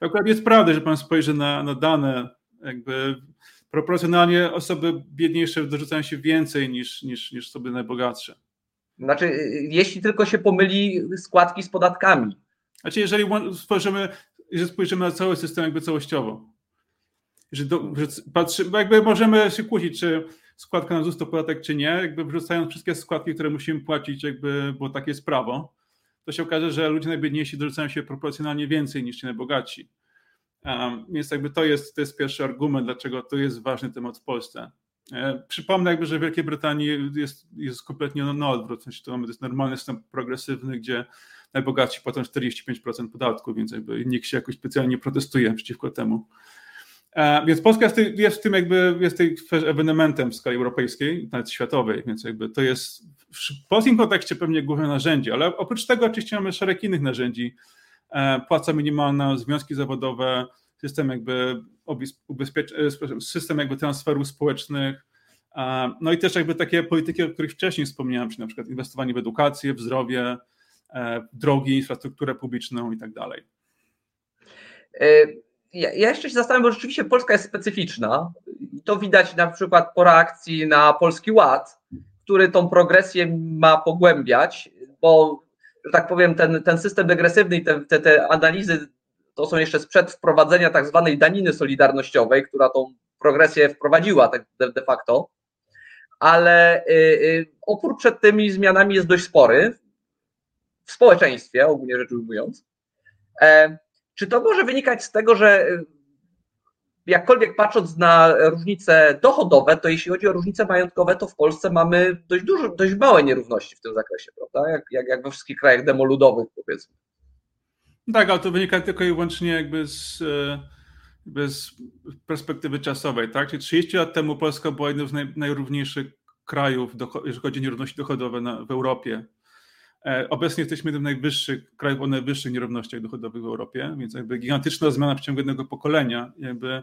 Akurat jest prawda, że pan spojrzy na, na dane, jakby proporcjonalnie osoby biedniejsze dorzucają się więcej niż, niż, niż osoby najbogatsze. Znaczy, jeśli tylko się pomyli składki z podatkami. Znaczy, jeżeli spojrzymy, jeżeli spojrzymy na cały system jakby całościowo, że, do, że patrzy, jakby możemy się kłócić, czy składka na ZUS to podatek, czy nie, jakby wrzucając wszystkie składki, które musimy płacić, jakby, bo takie jest prawo, to się okaże, że ludzie najbiedniejsi dorzucają się proporcjonalnie więcej niż ci najbogatsi. Um, więc jakby to jest, to jest pierwszy argument, dlaczego to jest ważny temat w Polsce. E, przypomnę jakby, że w Wielkiej Brytanii jest, jest kompletnie na, odwrót, to jest normalny system progresywny, gdzie najbogatsi płacą 45% podatku, więc jakby nikt się jakoś specjalnie protestuje przeciwko temu. E, więc Polska jest, jest w tym jakby, jest tej ewenementem w skali europejskiej, nawet światowej, więc jakby to jest w polskim kontekście pewnie główne narzędzie, ale oprócz tego oczywiście mamy szereg innych narzędzi, e, płaca minimalna, związki zawodowe, system jakby e, system jakby transferów społecznych, no i też jakby takie polityki, o których wcześniej wspomniałem, czyli na przykład inwestowanie w edukację, w zdrowie, drogi, infrastrukturę publiczną i tak dalej ja, jeszcze się zastanawiam, bo rzeczywiście Polska jest specyficzna. To widać na przykład po reakcji na Polski Ład, który tą progresję ma pogłębiać, bo, że tak powiem, ten, ten system degresywny i te, te, te analizy to są jeszcze sprzed wprowadzenia tak zwanej daniny solidarnościowej, która tą progresję wprowadziła tak de, facto, ale y, y, opór przed tymi zmianami jest dość spory w społeczeństwie, ogólnie rzecz ujmując. E, czy to może wynikać z tego, że y, jakkolwiek patrząc na różnice dochodowe, to jeśli chodzi o różnice majątkowe, to w Polsce mamy dość dużo, dość małe nierówności w tym zakresie, prawda? Jak, jak, jak we wszystkich krajach demoludowych, powiedzmy. Tak, ale to wynika tylko i wyłącznie jakby z, e, z perspektywy czasowej, tak? Czyli 30 lat temu Polska była jednym z naj, najrówniejszych krajów, jeżeli chodzi o nierówności dochodowe na, w Europie. E, obecnie jesteśmy jednym z najwyższych krajów o najwyższych nierównościach dochodowych w Europie, więc jakby gigantyczna zmiana w ciągu jednego pokolenia. Jakby,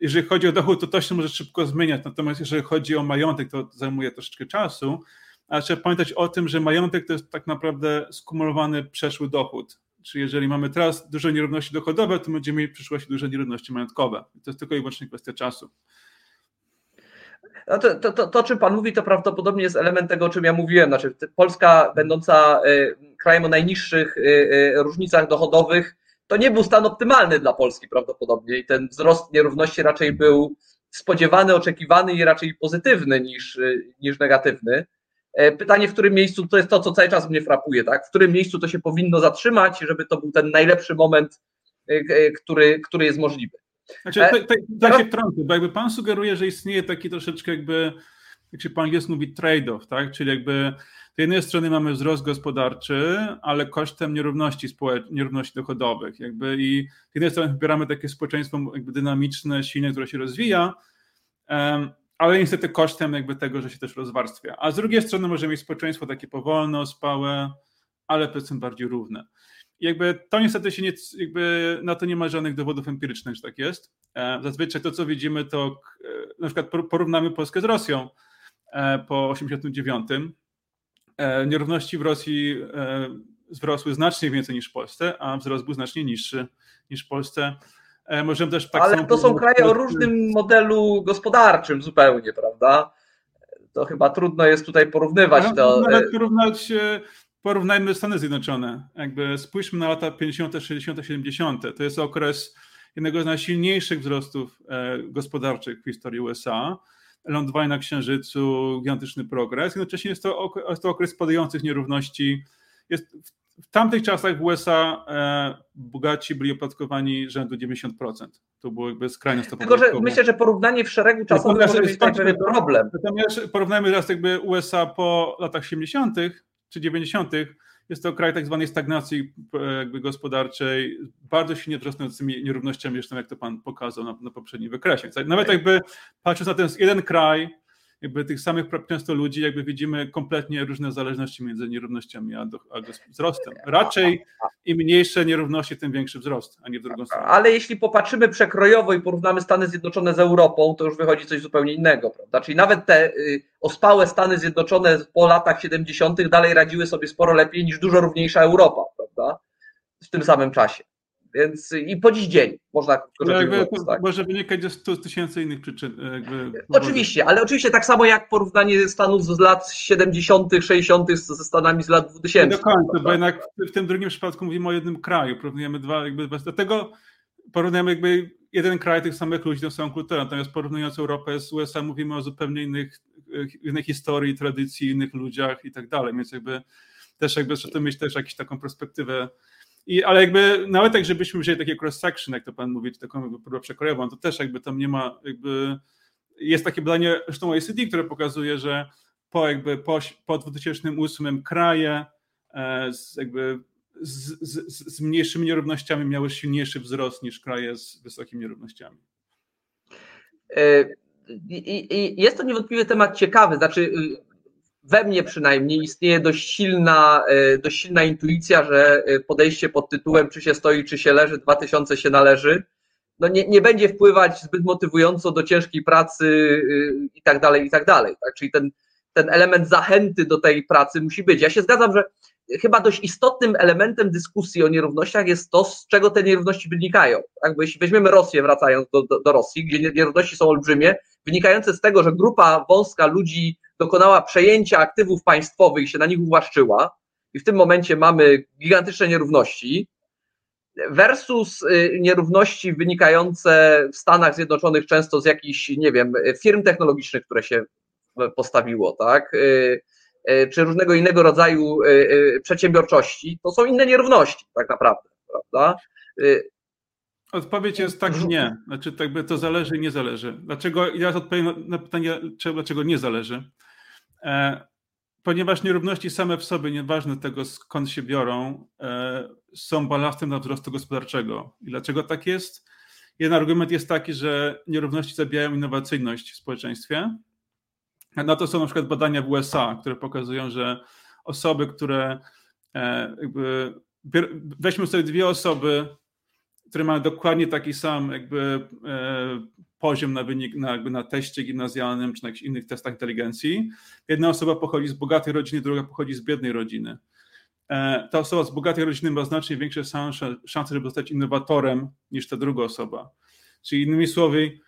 jeżeli chodzi o dochód, to to się może szybko zmieniać, natomiast jeżeli chodzi o majątek, to zajmuje troszeczkę czasu. Ale trzeba pamiętać o tym, że majątek to jest tak naprawdę skumulowany przeszły dochód. Czyli jeżeli mamy teraz duże nierówności dochodowe, to będziemy mieli w przyszłości duże nierówności majątkowe. To jest tylko i wyłącznie kwestia czasu. No to, to, to, to, czym Pan mówi, to prawdopodobnie jest element tego, o czym ja mówiłem. Znaczy, Polska, będąca krajem o najniższych różnicach dochodowych, to nie był stan optymalny dla Polski prawdopodobnie i ten wzrost nierówności raczej był spodziewany, oczekiwany i raczej pozytywny niż, niż negatywny. E, pytanie, w którym miejscu, to jest to, co cały czas mnie frapuje, tak? W którym miejscu to się powinno zatrzymać, żeby to był ten najlepszy moment, e, e, który, który jest możliwy. Znaczy, tak, tak, tak się wtrącę, bo jakby pan sugeruje, że istnieje taki troszeczkę jakby, jak się po angielsku mówi, trade-off, tak? Czyli jakby z jednej strony mamy wzrost gospodarczy, ale kosztem nierówności społecznych, nierówności dochodowych. Jakby I z jednej strony wybieramy takie społeczeństwo jakby dynamiczne, silne, które się rozwija, ale niestety kosztem jakby tego, że się też rozwarstwia. A z drugiej strony możemy mieć społeczeństwo takie powolne, ospałe, ale powiedzmy bardziej równe. I jakby to niestety się nie, jakby na to nie ma żadnych dowodów empirycznych, że tak jest. E, zazwyczaj to, co widzimy, to e, na przykład porównamy Polskę z Rosją e, po 89. Nierówności w Rosji wzrosły znacznie więcej niż w Polsce, a wzrost był znacznie niższy niż w Polsce. E, możemy też tak Ale to są kraje o różnym modelu gospodarczym zupełnie, prawda? To chyba trudno jest tutaj porównywać no, to. Nawet e, porównać, porównajmy Stany Zjednoczone. Jakby spójrzmy na lata 50., 60., 70. To jest okres jednego z najsilniejszych wzrostów e, gospodarczych w historii USA. Lądowanie na Księżycu, gigantyczny progres. Jednocześnie jest to, jest to okres spadających nierówności. Jest w tamtych czasach w USA e, bogaci byli opodatkowani rzędu 90%. To było jakby skrajnie Tylko, że myślę, że porównanie w szeregu czasowym może być pewien problem. Natomiast porównajmy teraz jakby USA po latach 70. czy 90. Jest to kraj tak zwanej stagnacji e, jakby gospodarczej, bardzo silnie wzrastającymi nierównościami, zresztą jak to pan pokazał na, na poprzednim wykresie. Nawet jakby patrząc na ten jeden kraj, jakby tych samych często ludzi, jakby widzimy kompletnie różne zależności między nierównościami a, do, a wzrostem. Raczej im mniejsze nierówności, tym większy wzrost, a nie w drugą stronę. Ale jeśli popatrzymy przekrojowo i porównamy Stany Zjednoczone z Europą, to już wychodzi coś zupełnie innego, prawda? Czyli nawet te y, ospałe Stany Zjednoczone po latach 70. dalej radziły sobie sporo lepiej niż dużo równiejsza Europa, prawda? W tym samym czasie. Więc i po dziś dzień można no jakby, tak. Może wynikać 100 tysięcy innych przyczyn. Jakby, oczywiście, ale oczywiście tak samo jak porównanie Stanów z lat 70., 60. ze Stanami z lat 2000. Nie do końca, bo jednak w tym drugim przypadku mówimy o jednym kraju. Porównujemy dwa, jakby dlatego porównujemy jakby jeden kraj tych samych ludzi, tą samą kulturę. Natomiast porównując Europę z USA, mówimy o zupełnie innych, innej historii, tradycji, innych ludziach i tak dalej. Więc jakby też jakby trzeba mieć też jakąś taką perspektywę i, ale jakby nawet jak żebyśmy wzięli takie cross-section, jak to pan mówi, czy taką próbę przekrojową, to też jakby tam nie ma, jakby jest takie badanie zresztą OECD, które pokazuje, że po jakby po, po 2008 kraje e, z, jakby z, z, z mniejszymi nierównościami miały silniejszy wzrost niż kraje z wysokimi nierównościami. E, I, jest to niewątpliwie temat ciekawy. Znaczy, y, we mnie przynajmniej istnieje dość silna, e, dość silna intuicja, że e, podejście pod tytułem czy się stoi, czy się leży, 2000 się należy, no nie, nie będzie wpływać zbyt motywująco do ciężkiej pracy e, i tak dalej, i tak dalej. Tak? Czyli ten, ten element zachęty do tej pracy musi być. Ja się zgadzam, że chyba dość istotnym elementem dyskusji o nierównościach jest to, z czego te nierówności wynikają. Tak? Bo jeśli weźmiemy Rosję, wracając do, do, do Rosji, gdzie nierówności są olbrzymie, wynikające z tego, że grupa wąska ludzi dokonała przejęcia aktywów państwowych i się na nich uwłaszczyła, i w tym momencie mamy gigantyczne nierówności, versus y, nierówności wynikające w Stanach Zjednoczonych często z jakichś, nie wiem, firm technologicznych, które się postawiło, tak, y, y, czy różnego innego rodzaju przedsiębiorczości, to są inne nierówności, tak naprawdę, prawda? Odpowiedź jest tak, nie. Znaczy, tak by to zależy i nie zależy. Dlaczego? Ja odpowiem na pytanie, dlaczego nie zależy. E, ponieważ nierówności same w sobie, nieważne tego skąd się biorą, e, są balastem dla wzrostu gospodarczego. I dlaczego tak jest? Jeden argument jest taki, że nierówności zabijają innowacyjność w społeczeństwie. Na to są na przykład badania w USA, które pokazują, że osoby, które e, jakby, weźmy sobie dwie osoby, które mają dokładnie taki sam jakby poziom na wynik na, jakby na teście gimnazjalnym czy na jakichś innych testach inteligencji. Jedna osoba pochodzi z bogatej rodziny, druga pochodzi z biednej rodziny. E, ta osoba z bogatej rodziny ma znacznie większe szanse, żeby zostać innowatorem niż ta druga osoba. Czyli innymi słowy,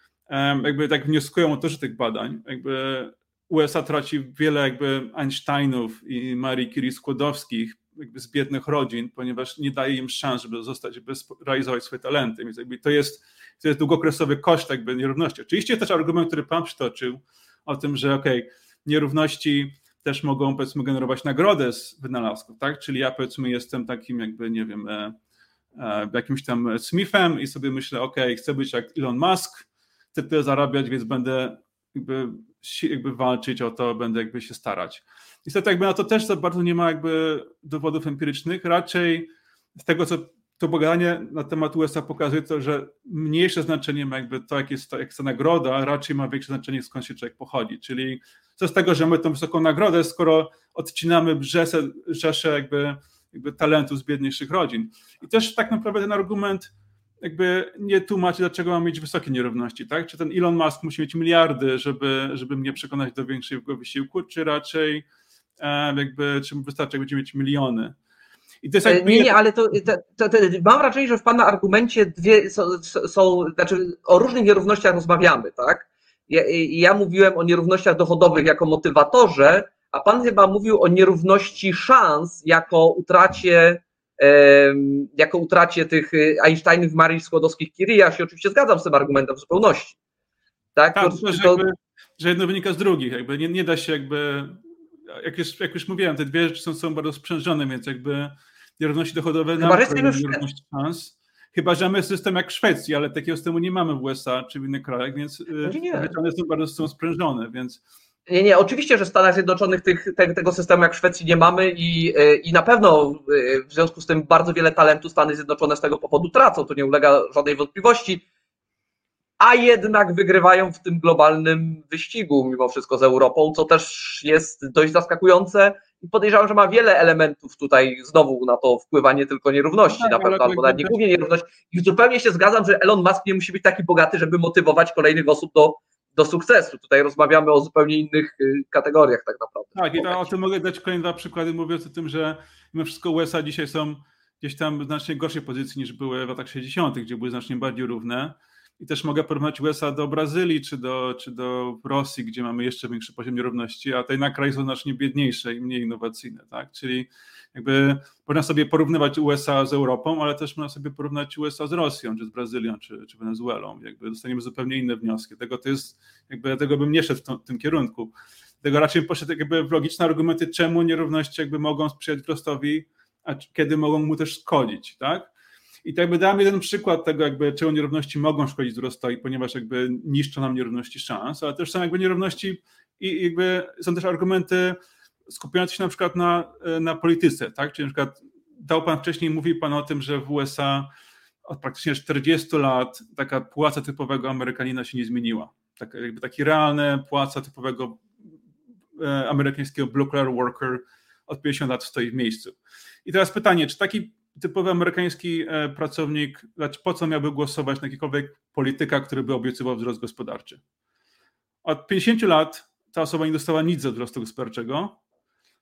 jakby tak wnioskują autorzy tych badań, jakby USA traci wiele jakby Einsteinów i Marii Curie Skłodowskich jakby z biednych rodzin, ponieważ nie daje im szans, żeby zostać, żeby realizować swoje talenty. Więc jakby to jest, to jest długokresowy koszt jakby nierówności. Oczywiście też argument, który Pan przytoczył o tym, że okej, okay, nierówności też mogą powiedzmy generować nagrodę z wynalazków, tak? Czyli ja powiedzmy jestem takim jakby, nie wiem, e, e, jakimś tam Smithem i sobie myślę, ok, chcę być jak Elon Musk, chcę tyle zarabiać, więc będę jakby, jakby walczyć o to, będę jakby się starać. Niestety jakby na to też za bardzo nie ma jakby dowodów empirycznych, raczej z tego, co to badanie na temat USA pokazuje to, że mniejsze znaczenie ma jakby to, jak jest, jak ta nagroda, raczej ma większe znaczenie, skąd się człowiek pochodzi. Czyli co z tego, że mamy tą wysoką nagrodę, skoro odcinamy brzesę, rzesze jakby, jakby talentów z biedniejszych rodzin. I też tak naprawdę ten argument jakby nie tłumaczy, dlaczego mamy mieć wysokie nierówności, tak? Czy ten Elon Musk musi mieć miliardy, żeby, żeby mnie przekonać do większego wysiłku, czy raczej e, jakby, czy wystarczy, jak będziemy mieć miliony. I to jest jakby... Nie, nie, ale to, to, to, mam wrażenie, że w Pana argumencie dwie są, są, znaczy o różnych nierównościach rozmawiamy, tak? Ja, ja mówiłem o nierównościach dochodowych jako motywatorze, a Pan chyba mówił o nierówności szans jako utracie jako utracie tych y, Einsteinów, Marii Skłodowskich-Curie. Ja się oczywiście zgadzam z tym argumentem w zupełności. Tak, tak to, to, że, jakby, że jedno wynika z drugich. Jakby nie, nie da się jakby, jak już, jak już mówiłem, te dwie rzeczy są, są bardzo sprzężone, więc jakby nierówności dochodowe Chyba, nam nierówność szans. Chyba, że mamy system jak w Szwecji, ale takiego systemu nie mamy w USA czy w innych krajach, więc y, nie. one są bardzo są sprężone, więc nie, nie, oczywiście, że w Stanach Zjednoczonych tych, te, tego systemu jak w Szwecji nie mamy i, e, i na pewno e, w związku z tym bardzo wiele talentu Stany Zjednoczone z tego powodu tracą, to nie ulega żadnej wątpliwości, a jednak wygrywają w tym globalnym wyścigu mimo wszystko z Europą, co też jest dość zaskakujące. I podejrzewam, że ma wiele elementów tutaj znowu na to wpływa nie tylko nierówności no tak, na pewno, albo nawet nie głównie nierówność i zupełnie się zgadzam, że Elon Musk nie musi być taki bogaty, żeby motywować kolejnych osób do do sukcesu. Tutaj rozmawiamy o zupełnie innych y, kategoriach tak naprawdę. Tak, i to, o tym mogę dać kolejne dwa przykłady, mówiąc o tym, że mimo wszystko USA dzisiaj są gdzieś tam w znacznie gorszej pozycji niż były w latach 60., gdzie były znacznie bardziej równe. I też mogę porównać USA do Brazylii czy do, czy do Rosji, gdzie mamy jeszcze większy poziom nierówności, a te jednak kraje są znacznie biedniejsze i mniej innowacyjne. Tak? Czyli jakby można sobie porównywać USA z Europą, ale też można sobie porównać USA z Rosją, czy z Brazylią, czy, czy Wenezuelą. Jakby dostaniemy zupełnie inne wnioski. Tego to jest, jakby dlatego bym nie szedł w, to, w tym kierunku. Dlatego raczej poszedł jakby w logiczne argumenty, czemu nierówności jakby mogą sprzyjać wzrostowi, a kiedy mogą mu też szkodzić, tak? I tak jakby dałem jeden przykład tego, jakby czemu nierówności mogą szkodzić wzrostowi, ponieważ jakby niszczą nam nierówności szans, ale też są jakby nierówności i jakby są też argumenty skupiające się na przykład na, na polityce, tak? Czyli na przykład dał Pan wcześniej, mówił Pan o tym, że w USA od praktycznie 40 lat taka płaca typowego Amerykanina się nie zmieniła. Tak, jakby taki realna płaca typowego e, amerykańskiego blue collar worker od 50 lat stoi w miejscu. I teraz pytanie, czy taki typowy amerykański e, pracownik, znaczy po co miałby głosować na jakikolwiek polityka, który by obiecywał wzrost gospodarczy? Od 50 lat ta osoba nie dostała nic ze wzrostu gospodarczego,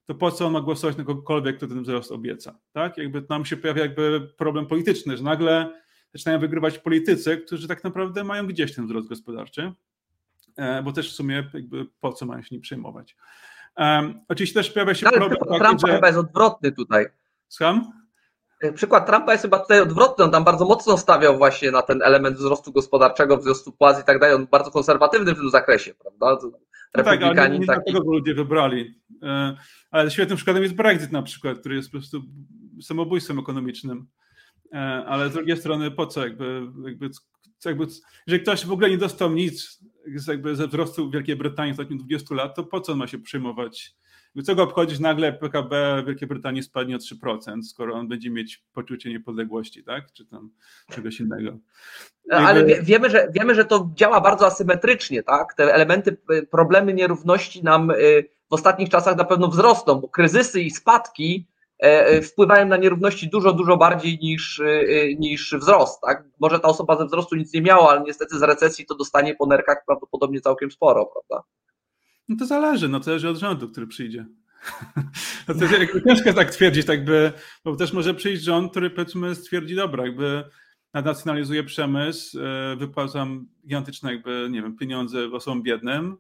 to po co on ma głosować na kogokolwiek, kto ten wzrost obieca? Tak? Jakby nam się pojawia jakby problem polityczny, że nagle zaczynają wygrywać politycy, którzy tak naprawdę mają gdzieś ten wzrost gospodarczy, e, bo też w sumie jakby po co mają się nim przejmować. Um, oczywiście też pojawia się Ale problem. Trump taki, że... chyba jest odwrotny tutaj. Słucham? E, przykład Trumpa jest chyba tutaj odwrotny. On tam bardzo mocno stawiał właśnie na ten element wzrostu gospodarczego, wzrostu płac i tak dalej. On bardzo konserwatywny w tym zakresie, prawda? No tak, ale nie, taki... dlatego go ludzie wybrali. E, ale świetnym przykładem jest Brexit na przykład, który jest po prostu samobójstwem ekonomicznym. E, ale z drugiej strony po co jakby, jakby, jakby jeżeli ktoś w ogóle nie dostał nic jakby ze wzrostu Wielkiej Brytanii w ostatnich 20 lat, to po co on ma się przyjmować co go obchodzić nagle PKB Wielkiej Brytanii spadnie o 3%, skoro on będzie mieć poczucie niepodległości, tak? Czy tam czegoś innego. Ale wie, wiemy, że, wiemy, że to działa bardzo asymetrycznie, tak? Te elementy, y, problemy nierówności nam y, w ostatnich czasach na pewno wzrosną, bo kryzysy i spadki e, e, wpływają na nierówności dużo, dużo bardziej niż, y, niż wzrost. Tak? Może ta osoba ze wzrostu nic nie miała, ale niestety z recesji to dostanie po nerkach prawdopodobnie całkiem sporo, prawda? No to zależy, no to zależy od rządu, który przyjdzie. <laughs> No to jakby ciężko tak twierdzić, tak by, bo też może przyjść rząd, który powiedzmy stwierdzi, dobra, jakby nacjonalizuję przemysł, e, wypłacam gigantyczne jakby, nie wiem, pieniądze osobom biednym.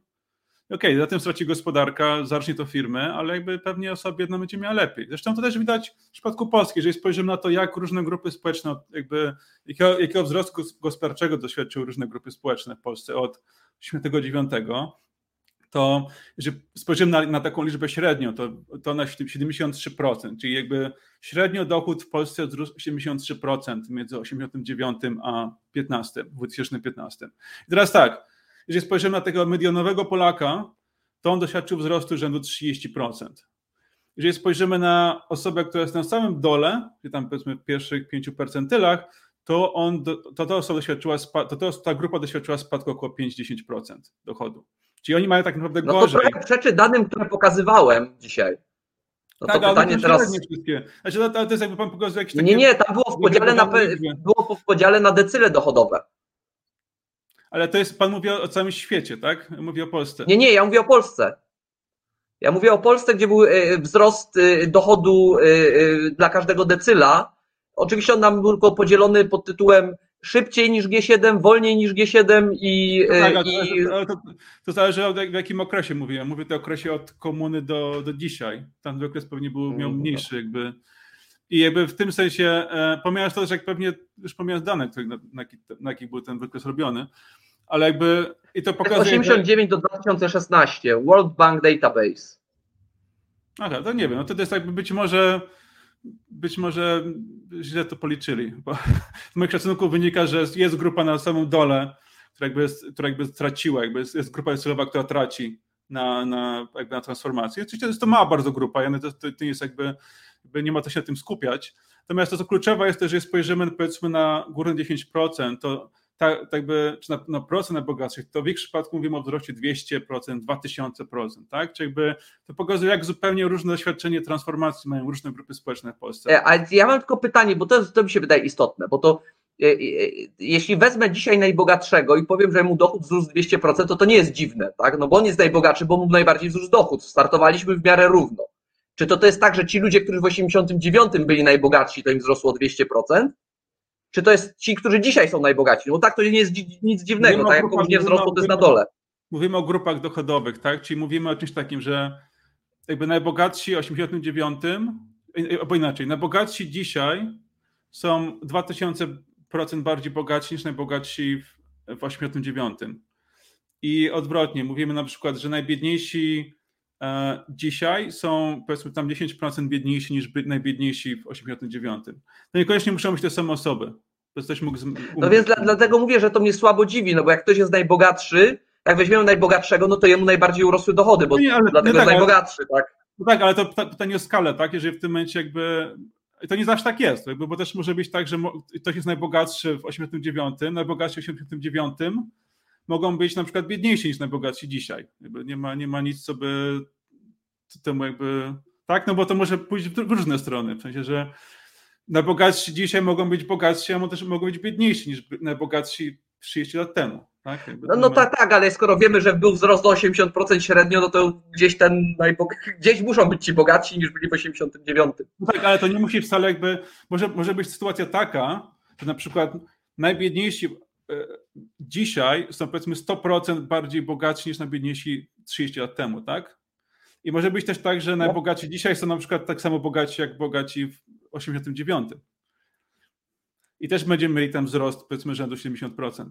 Okej, okay, za tym straci gospodarka, zacznie to firmy, ale jakby pewnie osoba biedna będzie miała lepiej. Zresztą to też widać w przypadku Polski, jeżeli spojrzymy na to, jak różne grupy społeczne, jakby jakiego, jakiego wzrostu gospodarczego doświadczyły różne grupy społeczne w Polsce od 1989, to jeżeli spojrzymy na, na, taką liczbę średnią, to, to na 73%, czyli jakby średnio dochód w Polsce wzrósł 73% między 89 a 15, 2015. I teraz tak, jeżeli spojrzymy na tego milionowego Polaka, to on doświadczył wzrostu rzędu 30%. Jeżeli spojrzymy na osobę, która jest na samym dole, czyli tam powiedzmy w pierwszych 5 percentylach, to, on, to, ta osoba doświadczyła, to, ta grupa doświadczyła spadku około 5-10% dochodu. Czyli oni mają tak naprawdę no gorzej. To przeczy danym, które pokazywałem dzisiaj. No tak, to pytanie teraz. Nie wszystkie. Znaczy, to, to jest jakby pan pokazał jakieś Nie, nie, tam było w podziale na, było w podziale na decyle dochodowe. Ale to jest, pan mówi o, o całym świecie, tak? Mówi o Polsce. Nie, nie, ja mówię o Polsce. Ja mówię o Polsce, gdzie był e, wzrost e, dochodu e, dla każdego decyla. Oczywiście on nam był podzielony pod tytułem szybciej niż G7, wolniej niż G7 i. No tak, i... Ale to, to zależy od w jakim okresie mówiłem. Mówię o okresie od komuny do, do dzisiaj. Ten okres pewnie był, miał mm, mniejszy jakby. I jakby w tym sensie, e, pomijając to, że jak pewnie już pomijając dane, na, na, na jakich był ten wykres robiony, ale jakby i to pokazuje... 89 do 2016, World Bank Database. Aha, to nie wiem, no to jest jakby być może być może źle to policzyli, bo <laughs> z moich szacunków wynika, że jest grupa na samym dole, która jakby, jest, która jakby straciła, jakby jest, jest grupa celowa, która traci na, na, jakby na transformację. Oczywiście jest to mała bardzo grupa, to, to, to jest jakby, jakby, nie ma to się na tym skupiać. Natomiast to, co kluczowe jest też, że spojrzymy powiedzmy na górne 10%, to tak, tak jakby, czy na, na procent najbogatszych, to w ich przypadku mówimy o wzroście 200%, 2000%, tak? Czy jakby to pokazuje, jak zupełnie różne doświadczenie transformacji mają różne grupy społeczne w Polsce. E, a ja mam tylko pytanie, bo to, to mi się wydaje istotne, bo to e, e, jeśli wezmę dzisiaj najbogatszego i powiem, że mu dochód wzrósł 200%, to to nie jest dziwne, tak? No bo on jest najbogatszy, bo mu najbardziej wzrósł dochód. Startowaliśmy w miarę równo. Czy to, to jest tak, że ci ludzie, którzy w 89 byli najbogatsi, to im wzrosło 200%? Czy to jest ci, którzy dzisiaj są najbogaci. No tak, to nie jest nic dziwnego, mówimy tak jak komuś nie wzrosło, to jest na dole. Mówimy o grupach dochodowych, tak? Czyli mówimy o czymś takim, że jakby najbogatsi w 89, albo inaczej, najbogatsi dzisiaj są 2000% bardziej bogaci niż najbogatsi w, w 89. I odwrotnie, mówimy na przykład, że najbiedniejsi e, dzisiaj są powiedzmy tam 10% biedniejsi niż najbiedniejsi w 89. To niekoniecznie muszą być te same osoby. To ktoś mógł. No więc dla, dlatego mówię, że to mnie słabo dziwi, no bo jak ktoś jest najbogatszy, jak weźmiemy najbogatszego, no to jemu najbardziej urosły dochody, bo nie, ale, dlatego jest tak, najbogatszy, tak? No tak, ale to pytanie o skalę, tak? Jeżeli w tym momencie jakby. To nie zawsze tak jest, jakby, bo też może być tak, że ktoś jest najbogatszy w 89, najbogatszy w 89 mogą być na przykład biedniejsi niż najbogatsi dzisiaj. Jakby nie, ma, nie ma nic, co by temu jakby. Tak, no bo to może pójść w różne strony, w sensie, że najbogatsi dzisiaj mogą być bogatsi, a też mogą być biedniejsi niż najbogatsi 30 lat temu. Tak? No, no tak, tak, ale skoro wiemy, że był wzrost do 80% średnio, no to gdzieś ten gdzieś muszą być ci bogatsi niż byli w 89. No tak, ale to nie musi wcale jakby, może, może być sytuacja taka, że na przykład najbiedniejsi dzisiaj są powiedzmy 100% bardziej bogaci niż najbiedniejsi 30 lat temu, tak? I może być też tak, że no. najbogaci dzisiaj są na przykład tak samo bogaci jak bogaci w 89. I też będziemy mieli tam wzrost powiedzmy rzędu 70%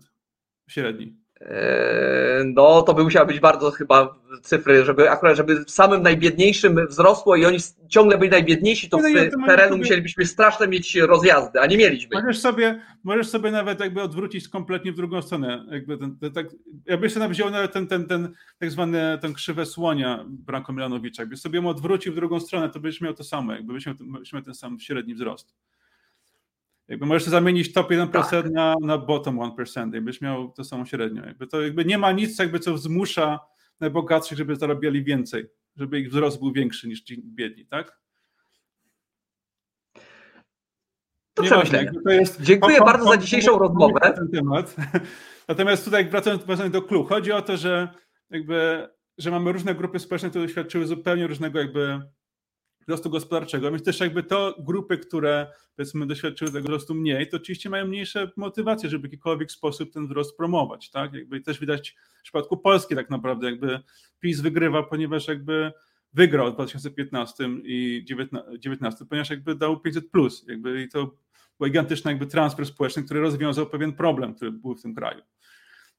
średni. Eee, no, to by musiały być bardzo chyba cyfry, żeby akurat, żeby samym najbiedniejszym wzrosło i oni ciągle byli najbiedniejsi, to w no, terenu sobie... musielibyśmy straszne mieć rozjazdy, a nie mieliśmy. Możesz sobie, możesz sobie nawet jakby odwrócić kompletnie w drugą stronę. Jakby ten, ten, tak, jakbyś sobie nawet wziął nawet ten, ten, ten tak zwany ten krzywę słonia Branko Milanowicza, jakbyś sobie ją odwrócił w drugą stronę, to byś miał to samo, jakby byś miał, byś miał ten sam średni wzrost. Jakby możesz zamienić top 1% tak. na, na bottom 1%, jakbyś miał to samo średnio. Jakby to jakby nie ma nic, jakby co zmusza najbogatszych, żeby zarabiali więcej, żeby ich wzrost był większy niż ci biedni, tak? To przemyślenie. To jest, Dziękuję pan, bardzo pan, za dzisiejszą rozmowę. Ten temat. Natomiast tutaj wracając, wracając do clue, chodzi o to, że jakby, że mamy różne grupy społeczne, które doświadczyły zupełnie różnego jakby wzrostu gospodarczego, więc też jakby to grupy, które powiedzmy doświadczyły tego wzrostu mniej, to oczywiście mają mniejsze motywacje, żeby w jakikolwiek sposób ten wzrost promować, tak? Jakby też widać w przypadku Polski tak naprawdę, jakby PiS wygrywa, ponieważ jakby wygrał w 2015 i 2019, ponieważ jakby dał 500 plus, jakby i to był gigantyczny jakby transfer społeczny, który rozwiązał pewien problem, który był w tym kraju.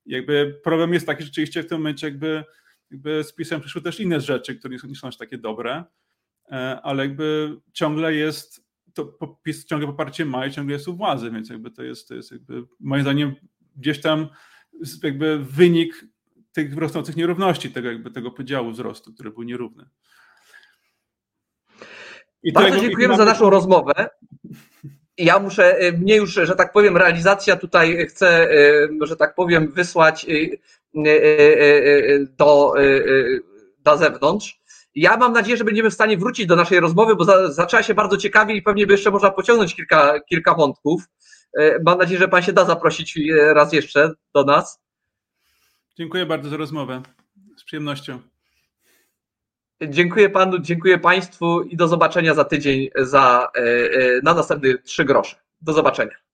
Jakby problem jest taki, że rzeczywiście w tym momencie jakby, jakby z PiSem przyszły też inne rzeczy, które nie są aż takie dobre, ale jakby ciągle jest to PiS ciągle poparcie ma i ciągle jest u władzy, więc jakby to jest, to jest jakby moim zdaniem gdzieś tam jakby wynik tych rosnących nierówności, tego jakby tego podziału wzrostu, który był nierówny. I Bardzo dziękujemy za naszą rozmowę. Ja muszę, y, mnie już, że tak powiem, realizacja tutaj chce, y, że tak powiem, wysłać y, do, do zewnątrz. Ja mam nadzieję, że będziemy w stanie wrócić do naszej rozmowy, bo za, zaczęła się bardzo ciekawie i pewnie by jeszcze można pociągnąć kilka, kilka wątków. Mam nadzieję, że Pan się da zaprosić raz jeszcze do nas. Dziękuję bardzo za rozmowę. Z przyjemnością. Dziękuję panu, dziękuję państwu i do zobaczenia za tydzień za, e, e, na następny trzy grosze. Do zobaczenia.